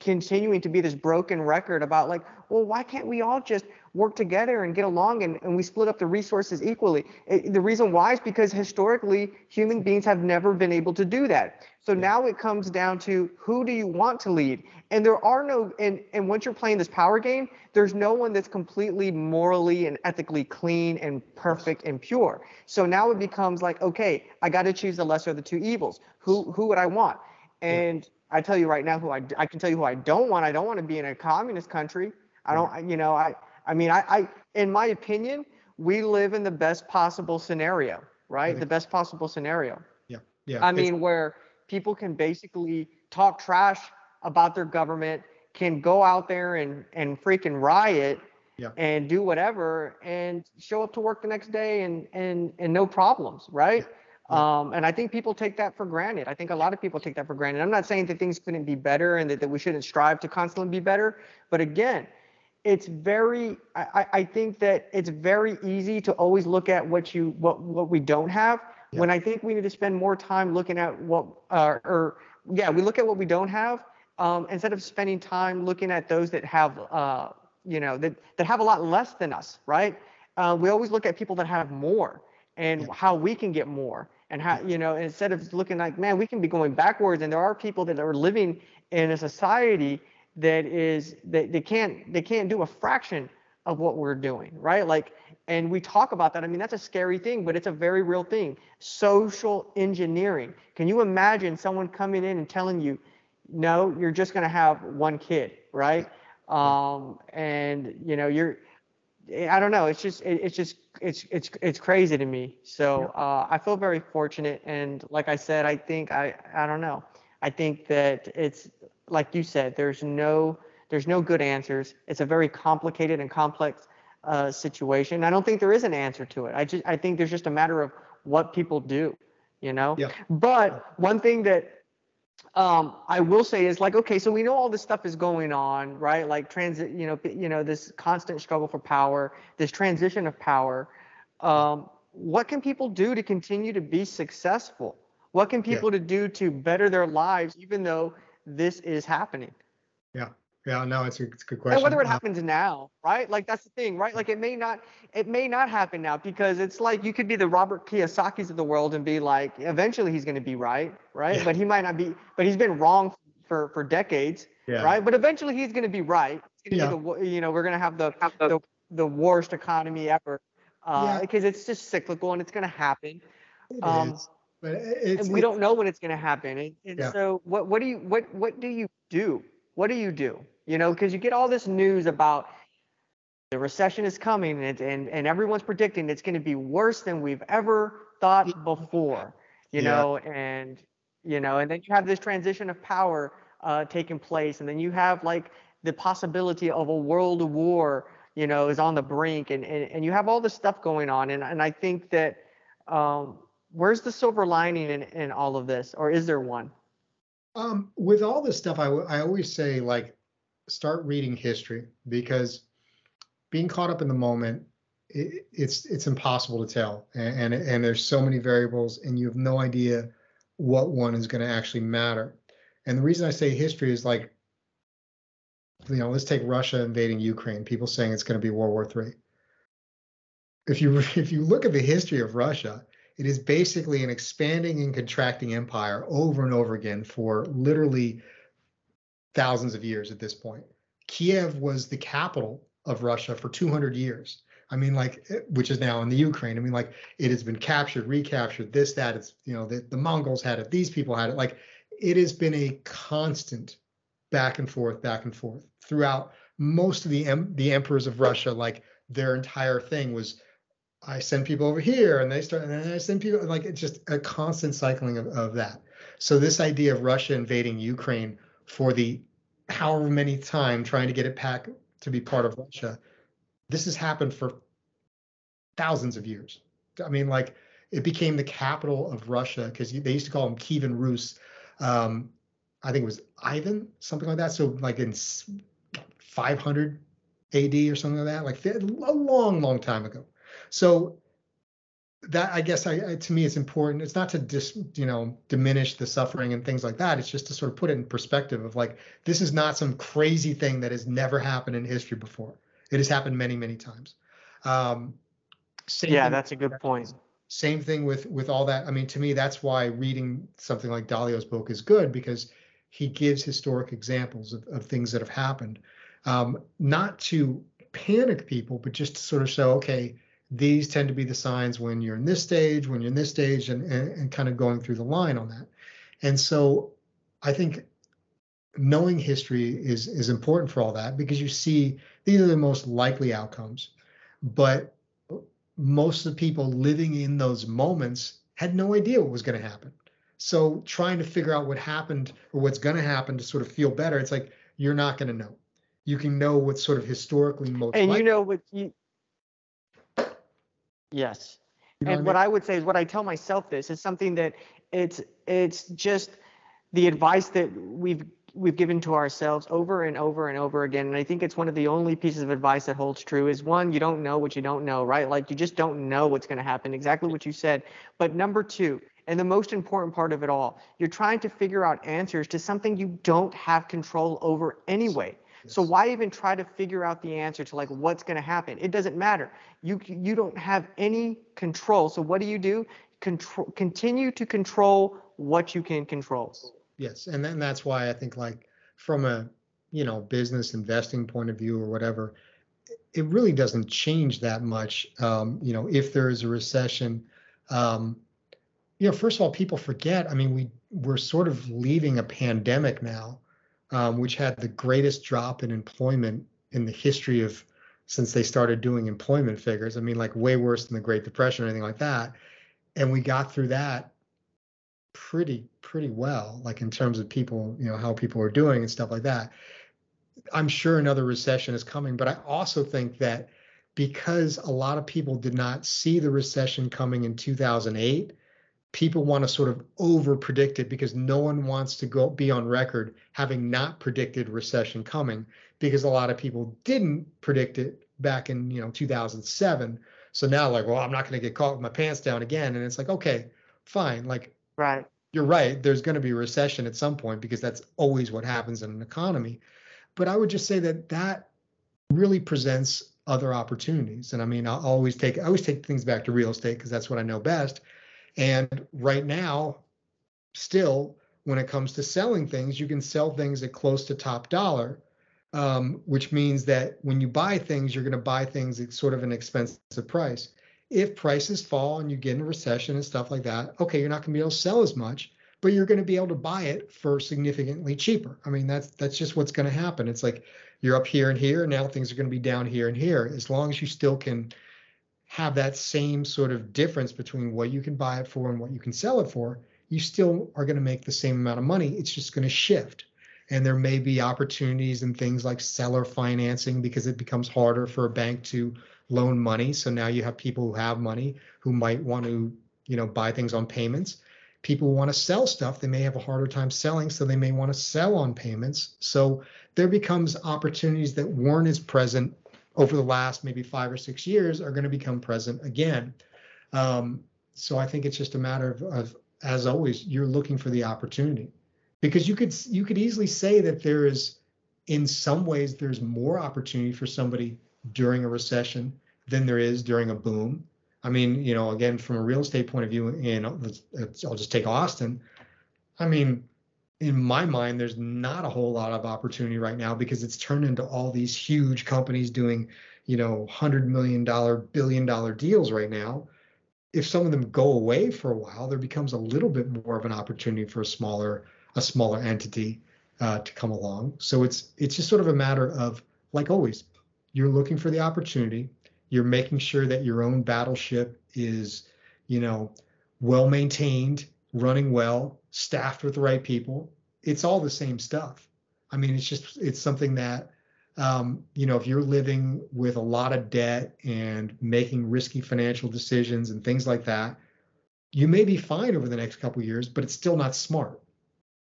continuing to be this broken record about like, well, why can't we all just work together and get along and, and we split up the resources equally? It, the reason why is because historically human beings have never been able to do that. So now it comes down to who do you want to lead? And there are no and and once you're playing this power game, there's no one that's completely morally and ethically clean and perfect and pure. So now it becomes like, okay, I got to choose the lesser of the two evils. Who who would I want? And yeah. I tell you right now who I I can tell you who I don't want. I don't want to be in a communist country. I don't you know, I I mean, I I in my opinion, we live in the best possible scenario, right? The best possible scenario. Yeah. Yeah. I mean, where people can basically talk trash about their government, can go out there and and freaking riot yeah. and do whatever and show up to work the next day and and and no problems, right? Yeah. Um, and I think people take that for granted. I think a lot of people take that for granted. I'm not saying that things couldn't be better and that, that we shouldn't strive to constantly be better. But again, it's very I, I think that it's very easy to always look at what you what what we don't have yeah. when I think we need to spend more time looking at what, uh, or yeah, we look at what we don't have um, instead of spending time looking at those that have, uh, you know, that, that have a lot less than us, right? Uh, we always look at people that have more and yeah. how we can get more and how, you know, instead of looking like, man, we can be going backwards. And there are people that are living in a society that is, that they can't, they can't do a fraction of what we're doing, right? Like, and we talk about that. I mean, that's a scary thing, but it's a very real thing. Social engineering. Can you imagine someone coming in and telling you, no, you're just going to have one kid, right? Um, and you know, you're, I don't know. It's just, it, it's just, it's, it's, it's crazy to me. So uh, I feel very fortunate, and like I said, I think I, I don't know. I think that it's like you said. There's no there's no good answers. It's a very complicated and complex uh, situation. I don't think there is an answer to it. I just I think there's just a matter of what people do, you know. Yeah. But one thing that um, I will say is like, okay, so we know all this stuff is going on, right? Like transit, you know, you know, this constant struggle for power, this transition of power. Um, what can people do to continue to be successful? What can people yeah. to do to better their lives, even though this is happening? Yeah. Yeah, no, it's a, it's a good question. And whether it uh, happens now, right? Like that's the thing, right? Like it may not, it may not happen now because it's like you could be the Robert Kiyosaki's of the world and be like, eventually he's going to be right, right? Yeah. But he might not be, but he's been wrong for for decades, yeah. right? But eventually he's going to be right. It's gonna yeah. be the, you know, we're going to have the, the the worst economy ever, uh, yeah. because it's just cyclical and it's going to happen. It um, is. But it's, and we don't know when it's going to happen. And, and yeah. so what what do you what what do you do? What do you do? you know, because you get all this news about the recession is coming and, and, and everyone's predicting it's going to be worse than we've ever thought before, you yeah. know, and, you know, and then you have this transition of power uh, taking place. And then you have like the possibility of a world war, you know, is on the brink and, and, and you have all this stuff going on. And, and I think that, um, where's the silver lining in, in all of this or is there one? Um, with all this stuff, I, I always say like start reading history because being caught up in the moment it, it's it's impossible to tell and, and and there's so many variables and you have no idea what one is going to actually matter and the reason i say history is like you know let's take russia invading ukraine people saying it's going to be world war three if you [LAUGHS] if you look at the history of russia it is basically an expanding and contracting empire over and over again for literally thousands of years at this point. Kiev was the capital of Russia for 200 years. I mean, like, which is now in the Ukraine. I mean, like, it has been captured, recaptured, this, that. It's, you know, the, the Mongols had it, these people had it. Like, it has been a constant back and forth, back and forth throughout most of the em- the emperors of Russia. Like, their entire thing was, I send people over here, and they start, and then I send people. Like, it's just a constant cycling of, of that. So this idea of Russia invading Ukraine for the however many time trying to get it back to be part of Russia. This has happened for thousands of years. I mean, like it became the capital of Russia because they used to call him Kievan Rus. Um, I think it was Ivan, something like that. So like in 500 AD or something like that, like a long, long time ago. So that I guess I, to me it's important. It's not to dis you know diminish the suffering and things like that. It's just to sort of put it in perspective of like this is not some crazy thing that has never happened in history before. It has happened many many times. Um, yeah, that's a good point. Same thing with with all that. I mean, to me, that's why reading something like Dalio's book is good because he gives historic examples of, of things that have happened, um, not to panic people, but just to sort of show, okay, these tend to be the signs when you're in this stage, when you're in this stage, and, and, and kind of going through the line on that. And so I think knowing history is is important for all that because you see these are the most likely outcomes. But most of the people living in those moments had no idea what was going to happen. So trying to figure out what happened or what's going to happen to sort of feel better, it's like you're not going to know. You can know what's sort of historically most. And likely. you know what you Yes. You know and what I, mean? what I would say is what I tell myself this is something that it's it's just the advice that we've we've given to ourselves over and over and over again and i think it's one of the only pieces of advice that holds true is one you don't know what you don't know right like you just don't know what's going to happen exactly what you said but number two and the most important part of it all you're trying to figure out answers to something you don't have control over anyway so why even try to figure out the answer to like what's going to happen? It doesn't matter. You you don't have any control. So what do you do? Control continue to control what you can control. Yes, and then that's why I think like from a you know business investing point of view or whatever, it really doesn't change that much. Um, you know, if there is a recession, um, you know, first of all, people forget. I mean, we we're sort of leaving a pandemic now um, which had the greatest drop in employment in the history of since they started doing employment figures. I mean, like way worse than the Great Depression or anything like that. And we got through that pretty pretty well, like in terms of people, you know, how people are doing and stuff like that. I'm sure another recession is coming, but I also think that because a lot of people did not see the recession coming in 2008 people want to sort of over predict it because no one wants to go be on record having not predicted recession coming because a lot of people didn't predict it back in you know 2007 so now like well i'm not going to get caught with my pants down again. And it's like okay fine. Like right. you're right. There's going to be a recession at some point because that's always what happens in an economy. But i would just say that that really presents other opportunities. And i mean i always take i always take things back to real estate because that's what i know best and right now, still, when it comes to selling things, you can sell things at close to top dollar, um, which means that when you buy things, you're going to buy things at sort of an expensive price. If prices fall and you get in a recession and stuff like that, okay, you're not going to be able to sell as much, but you're going to be able to buy it for significantly cheaper. I mean, that's that's just what's going to happen. It's like you're up here and here, and now things are going to be down here and here. As long as you still can have that same sort of difference between what you can buy it for and what you can sell it for, you still are going to make the same amount of money. It's just going to shift. And there may be opportunities and things like seller financing because it becomes harder for a bank to loan money. So now you have people who have money who might want to, you know, buy things on payments. People who want to sell stuff, they may have a harder time selling, so they may want to sell on payments. So there becomes opportunities that weren't as present over the last maybe five or six years are going to become present again. Um, so I think it's just a matter of, of, as always, you're looking for the opportunity because you could you could easily say that there is, in some ways, there's more opportunity for somebody during a recession than there is during a boom. I mean, you know, again, from a real estate point of view, and I'll just take Austin. I mean, in my mind, there's not a whole lot of opportunity right now because it's turned into all these huge companies doing, you know, hundred million dollar, billion dollar deals right now. If some of them go away for a while, there becomes a little bit more of an opportunity for a smaller, a smaller entity uh, to come along. So it's it's just sort of a matter of, like always, you're looking for the opportunity. You're making sure that your own battleship is, you know, well maintained, running well, staffed with the right people, it's all the same stuff. I mean, it's just it's something that um, you know, if you're living with a lot of debt and making risky financial decisions and things like that, you may be fine over the next couple years, but it's still not smart.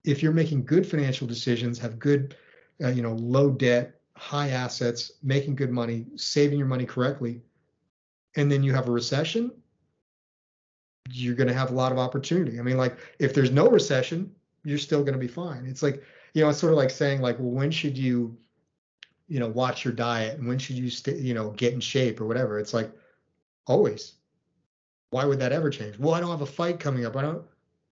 If you're making good financial decisions, have good, uh, you know, low debt, high assets, making good money, saving your money correctly, and then you have a recession, you're going to have a lot of opportunity. I mean, like if there's no recession, you're still going to be fine. It's like, you know, it's sort of like saying like, well, when should you, you know, watch your diet and when should you stay, you know, get in shape or whatever. It's like always. Why would that ever change? Well, I don't have a fight coming up. I don't.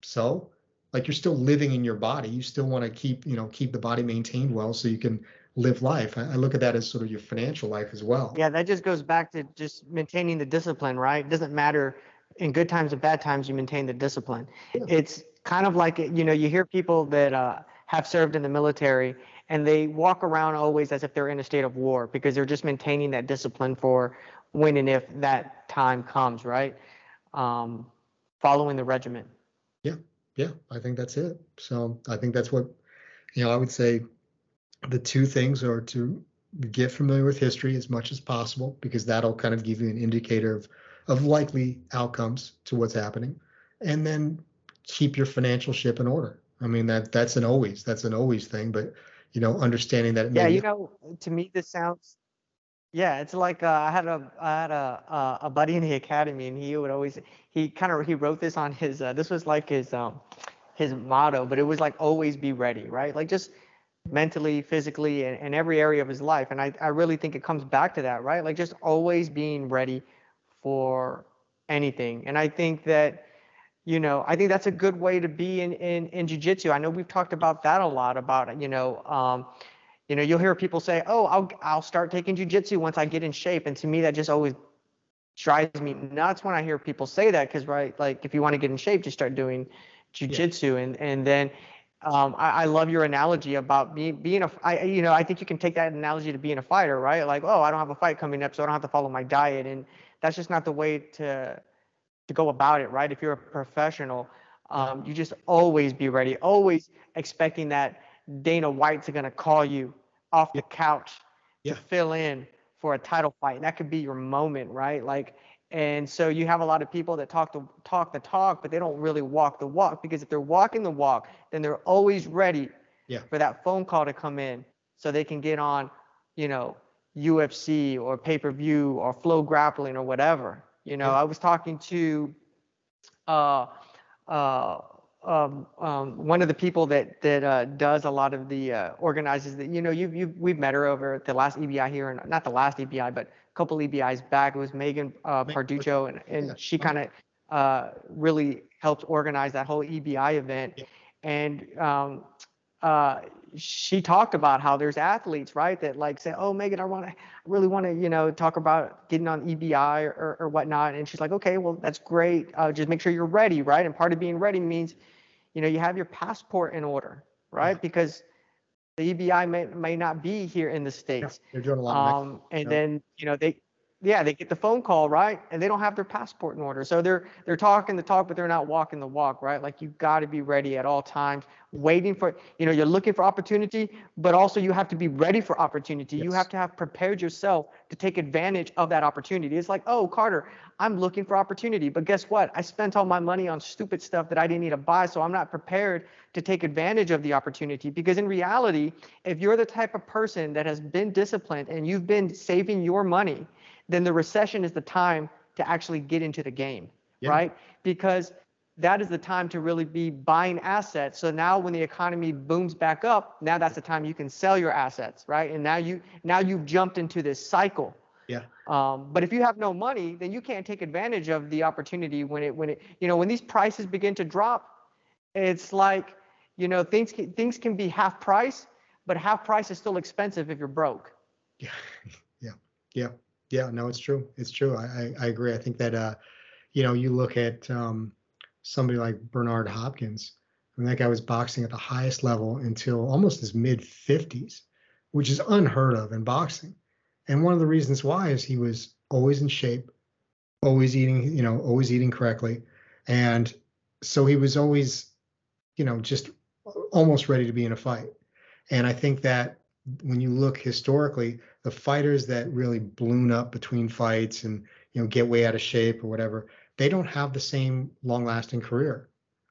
So, like you're still living in your body. You still want to keep, you know, keep the body maintained well so you can live life. I, I look at that as sort of your financial life as well. Yeah, that just goes back to just maintaining the discipline, right? It doesn't matter in good times and bad times, you maintain the discipline. Yeah. It's kind of like, you know, you hear people that uh, have served in the military and they walk around always as if they're in a state of war because they're just maintaining that discipline for when and if that time comes, right? Um, following the regiment. Yeah, yeah, I think that's it. So I think that's what, you know, I would say the two things are to get familiar with history as much as possible because that'll kind of give you an indicator of of likely outcomes to what's happening, and then keep your financial ship in order. I mean that that's an always that's an always thing, but you know understanding that. Yeah, you know, to me this sounds. Yeah, it's like uh, I had a I had a uh, a buddy in the academy, and he would always he kind of he wrote this on his uh, this was like his um his motto, but it was like always be ready, right? Like just mentally, physically, and, and every area of his life. And I, I really think it comes back to that, right? Like just always being ready for anything. And I think that, you know, I think that's a good way to be in in, in jiu-jitsu. I know we've talked about that a lot about, you know, um, you know, you'll hear people say, "Oh, I'll I'll start taking jiu-jitsu once I get in shape." And to me that just always drives me nuts when I hear people say that cuz right, like if you want to get in shape, just start doing jiu-jitsu yeah. and and then um, I, I, love your analogy about being being a I, you know I think you can take that analogy to being a fighter right like oh I don't have a fight coming up so I don't have to follow my diet and that's just not the way to to go about it, right? If you're a professional, um, you just always be ready, always expecting that Dana White's going to call you off the couch yeah. to fill in for a title fight. And that could be your moment, right? Like, and so you have a lot of people that talk the talk the talk, but they don't really walk the walk because if they're walking the walk, then they're always ready yeah. for that phone call to come in so they can get on, you know, UFC or pay per view or flow grappling or whatever. You know, yeah. I was talking to uh, uh, um, um, one of the people that that uh, does a lot of the uh, organizes that you know you you we've met her over at the last EBI here and not the last EBI but couple EBIs back. It was Megan uh, Parduccio and and yeah. she kind of uh, really helped organize that whole EBI event. Yeah. And um, uh, she talked about how there's athletes, right, that like say, "Oh, Megan, I want to, really want to, you know, talk about getting on EBI or, or whatnot." And she's like, "Okay, well, that's great. Uh, just make sure you're ready, right?" And part of being ready means, you know, you have your passport in order, right? Yeah. Because the EBI may may not be here in the states. Yeah, they're doing a lot. Um, and yeah. then you know they yeah, they get the phone call, right? And they don't have their passport in order. So they're they're talking the talk, but they're not walking the walk, right? Like you've got to be ready at all times, waiting for, you know, you're looking for opportunity, but also you have to be ready for opportunity. Yes. You have to have prepared yourself to take advantage of that opportunity. It's like, oh, Carter, I'm looking for opportunity. But guess what? I spent all my money on stupid stuff that I didn't need to buy. So I'm not prepared to take advantage of the opportunity. Because in reality, if you're the type of person that has been disciplined and you've been saving your money, then the recession is the time to actually get into the game, yeah. right? Because that is the time to really be buying assets. So now when the economy booms back up, now that's the time you can sell your assets, right? And now you now you've jumped into this cycle. Yeah. Um, but if you have no money, then you can't take advantage of the opportunity when it when it you know when these prices begin to drop. It's like you know things can, things can be half price, but half price is still expensive if you're broke. Yeah. [LAUGHS] Yeah. Yeah. Yeah, no, it's true. It's true. I, I, I agree. I think that, uh, you know, you look at um, somebody like Bernard Hopkins, I mean, that guy was boxing at the highest level until almost his mid 50s, which is unheard of in boxing. And one of the reasons why is he was always in shape, always eating, you know, always eating correctly. And so he was always, you know, just almost ready to be in a fight. And I think that when you look historically, the fighters that really blown up between fights and you know, get way out of shape or whatever, they don't have the same long lasting career.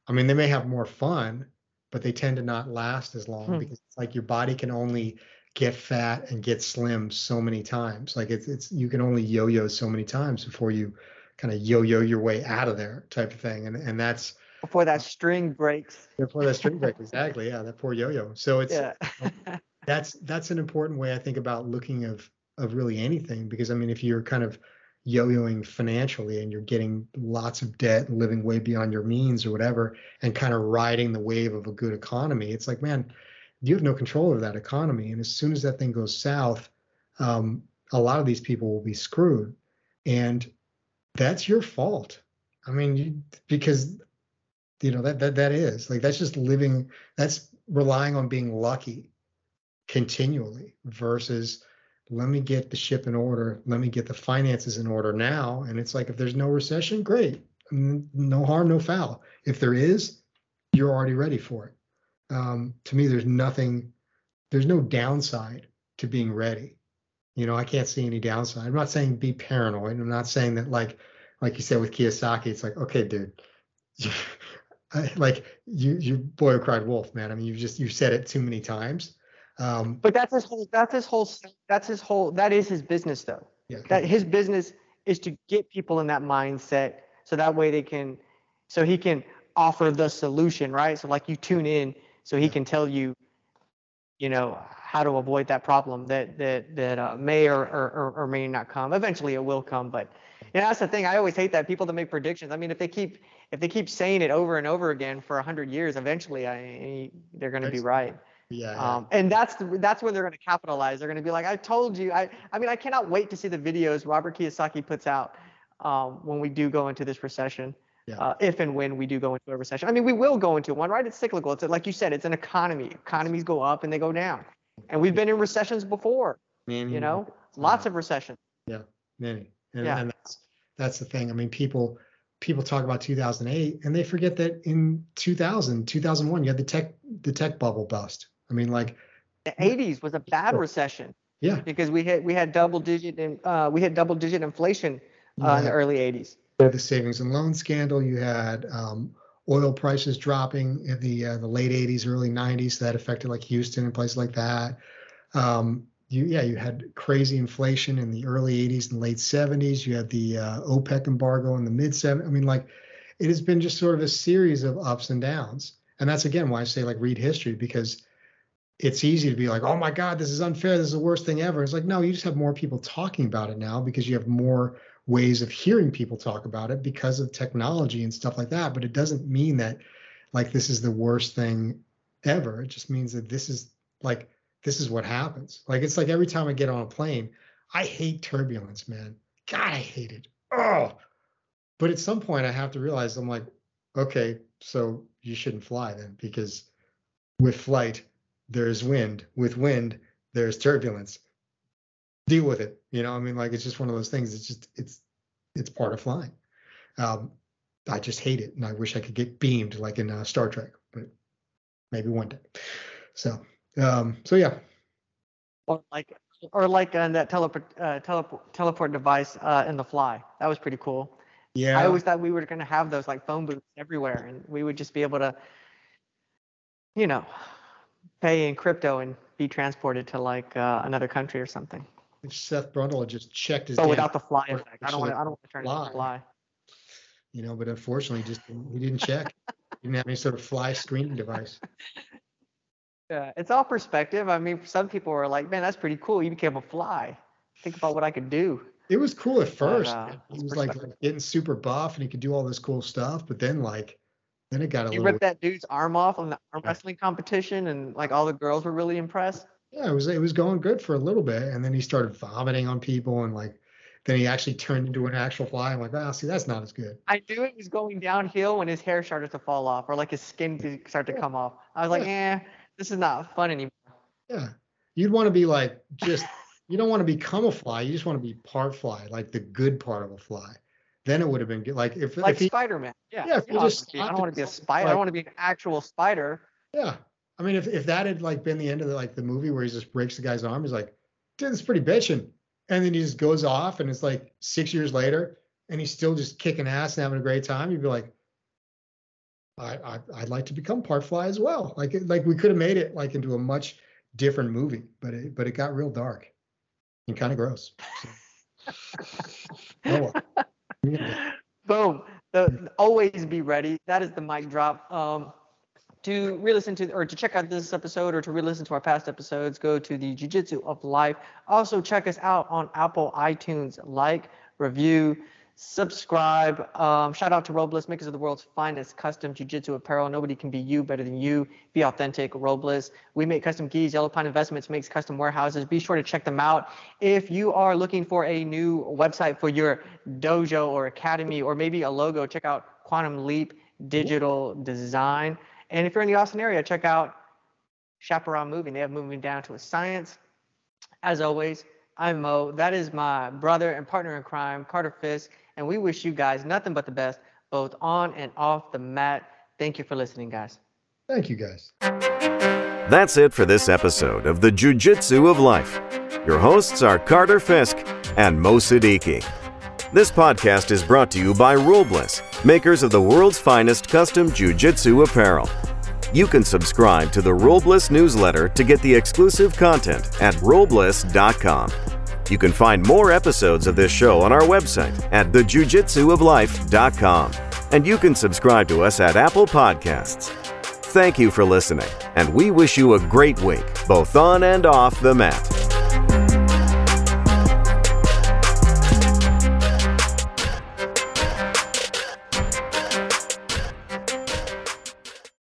I mean, they may have more fun, but they tend to not last as long Hmm. because it's like your body can only get fat and get slim so many times. Like it's it's you can only yo-yo so many times before you kind of yo-yo your way out of there type of thing. And and that's Before that string breaks. before that string break. Exactly. Yeah, that poor yo-yo. So it's Yeah. [LAUGHS] that's that's an important way I think about looking of of really anything because I mean if you're kind of yo-yoing financially and you're getting lots of debt and living way beyond your means or whatever and kind of riding the wave of a good economy it's like man you have no control over that economy. And as soon as that thing goes south um, a lot of these people will be screwed. And that's your fault. I mean you, because you know that that that is like that's just living that's relying on being lucky continually versus let me get the ship in order. Let me get the finances in order now. And it's like if there's no recession great. No harm no foul. If there is you're already ready for it. Um, to me there's nothing there's no downside to being ready. You know i can't see any downside. I'm not saying be paranoid. I'm not saying that like like you said with kiyosaki it's like okay dude [LAUGHS] like you you boy cried wolf man. I mean you've just you've said it too many times um But that's his whole. That's his whole. That's his whole. That is his business, though. yeah That his business is to get people in that mindset, so that way they can, so he can offer the solution, right? So like you tune in, so he Yeah. can tell you, you know, how to avoid that problem that that that uh, may or, or or may not come. Eventually, it will come, but you know that's the thing. I always hate that people that make predictions. I mean, if they keep if they keep saying it over and over again for a hundred years, eventually, I they're going to be right. Yeah, yeah. Um, and that's the, that's where they're going to capitalize. They're going to be like, I told you. I I mean, I cannot wait to see the videos Robert Kiyosaki puts out um, when we do go into this recession. Yeah. Uh, if and when we do go into a recession. I mean, we will go into one, right? It's cyclical. It's like you said, it's an economy. Economies go up and they go down. And we've been in recessions before, Man, you know, lots of recessions. Yeah, many. And, Yeah. and that's that's the thing. I mean, people people talk about 2008 and they forget that in 2000, 2001, you had the tech the tech bubble bust. I mean, like, The 80s was a bad Sure. recession yeah, because we had we had double digit in, uh, we had double digit inflation uh, in the early 80s. you had the savings and loan scandal. You had um, oil prices dropping in the uh, the late 80s, early 90s. So that affected like Houston and places like that. Um, you yeah, you had crazy inflation in the early 80s and late 70s. You had the uh, OPEC embargo in the mid 70s. I mean, like it has been just sort of a series of ups and downs. And that's again why I say like read history because it's easy to be like, oh my God, this is unfair. This is the worst thing ever. It's like, no, you just have more people talking about it now because you have more ways of hearing people talk about it because of technology and stuff like that. But it doesn't mean that like this is the worst thing ever. It just means that this is like this is what happens. Like it's like every time I get on a plane, I hate turbulence, man. God, I hate it. Oh. But at some point I have to realize I'm like, okay, so you shouldn't fly then because with flight there's wind. With wind, there's turbulence. Deal with it. You know, I mean, like it's just one of those things. It's just it's it's part of flying. Um, I just hate it, and I wish I could get beamed like in uh, Star Trek, but maybe one day. So, um, so yeah, or like or like on that teleport uh, teleport teleport device uh, in the fly. That was pretty cool. yeah. I always thought we were going to have those like phone booths everywhere, and we would just be able to, you know, pay in crypto and be transported to like uh, another country or something. Seth Brundle had just checked his, But damn- without the fly effect, I don't want to. I don't want to turn it into fly. a fly. you know, but unfortunately, just he didn't check. he didn't have any sort of fly screening device. [LAUGHS] Yeah, it's all perspective. I mean, some people are like, "Man, that's pretty cool. You became a fly. Think about what I could do." It was cool at first. uh, man. he was like, like getting super buff, and he could do all this cool stuff. But then, like, then it got a You little. ripped that dude's arm off on the arm Yeah. wrestling competition, and like all the girls were really impressed. Yeah, it was it was going good for a little bit, and then he started vomiting on people, and like, then he actually turned into an actual fly. I'm like, ah, see, that's not as good. I knew it was going downhill when his hair started to fall off, or like his skin to start to Yeah. come off. I was like, eh, this is not fun anymore. Yeah, you'd want to be like just you don't want to become a fly. You just want to be part fly, like the good part of a fly. Then it would have been good. Like if, Like if he, Spider-Man. Yeah. Yeah, if you know, just I don't want to be a spider. I like- don't want to be an actual spider. yeah. I mean, if if that had like been the end of the like the movie where he just breaks the guy's arm, he's like, dude, it's pretty bitching. and then he just goes off, and it's like six years later, and he's still just kicking ass and having a great time. You'd be like, I, I I'd like to become part fly as well. Like like we could have made it like into a much different movie, but it but it got real dark and kind of gross. So. [LAUGHS] oh, well. [LAUGHS] Boom. The, always be ready. That is the mic drop. Um, to re-listen to or to check out this episode or to re-listen to our past episodes, go to the Jiu-Jitsu of Life. Also check us out on Apple iTunes. Like, review, subscribe. Um, shout out to Robles, makers of the world's finest custom jiu-jitsu apparel. Nobody can be you better than you. Be authentic, Robles. We make custom gis. Yellow Pine Investments makes custom warehouses. Be sure to check them out. If you are looking for a new website for your dojo or academy or maybe a logo, check out Quantum Leap Digital Design. And if you're in the Austin area, check out Chaparral Moving. They have moving down to a science. As always, I'm Mo. That is my brother and partner in crime, Carter Fisk and we wish you guys nothing but the best, both on and off the mat. Thank you for listening, guys. Thank you, guys. That's it for this episode of the Jiu Jitsu of Life. Your hosts are Carter Fisk and Mo Siddiqui. This podcast is brought to you by Robles, makers of the world's finest custom Jiu Jitsu apparel. You can subscribe to the Robles newsletter to get the exclusive content at robles.com. You can find more episodes of this show on our website at thejujitsuoflife.com. And you can subscribe to us at Apple Podcasts. Thank you for listening, and we wish you a great week, both on and off the mat.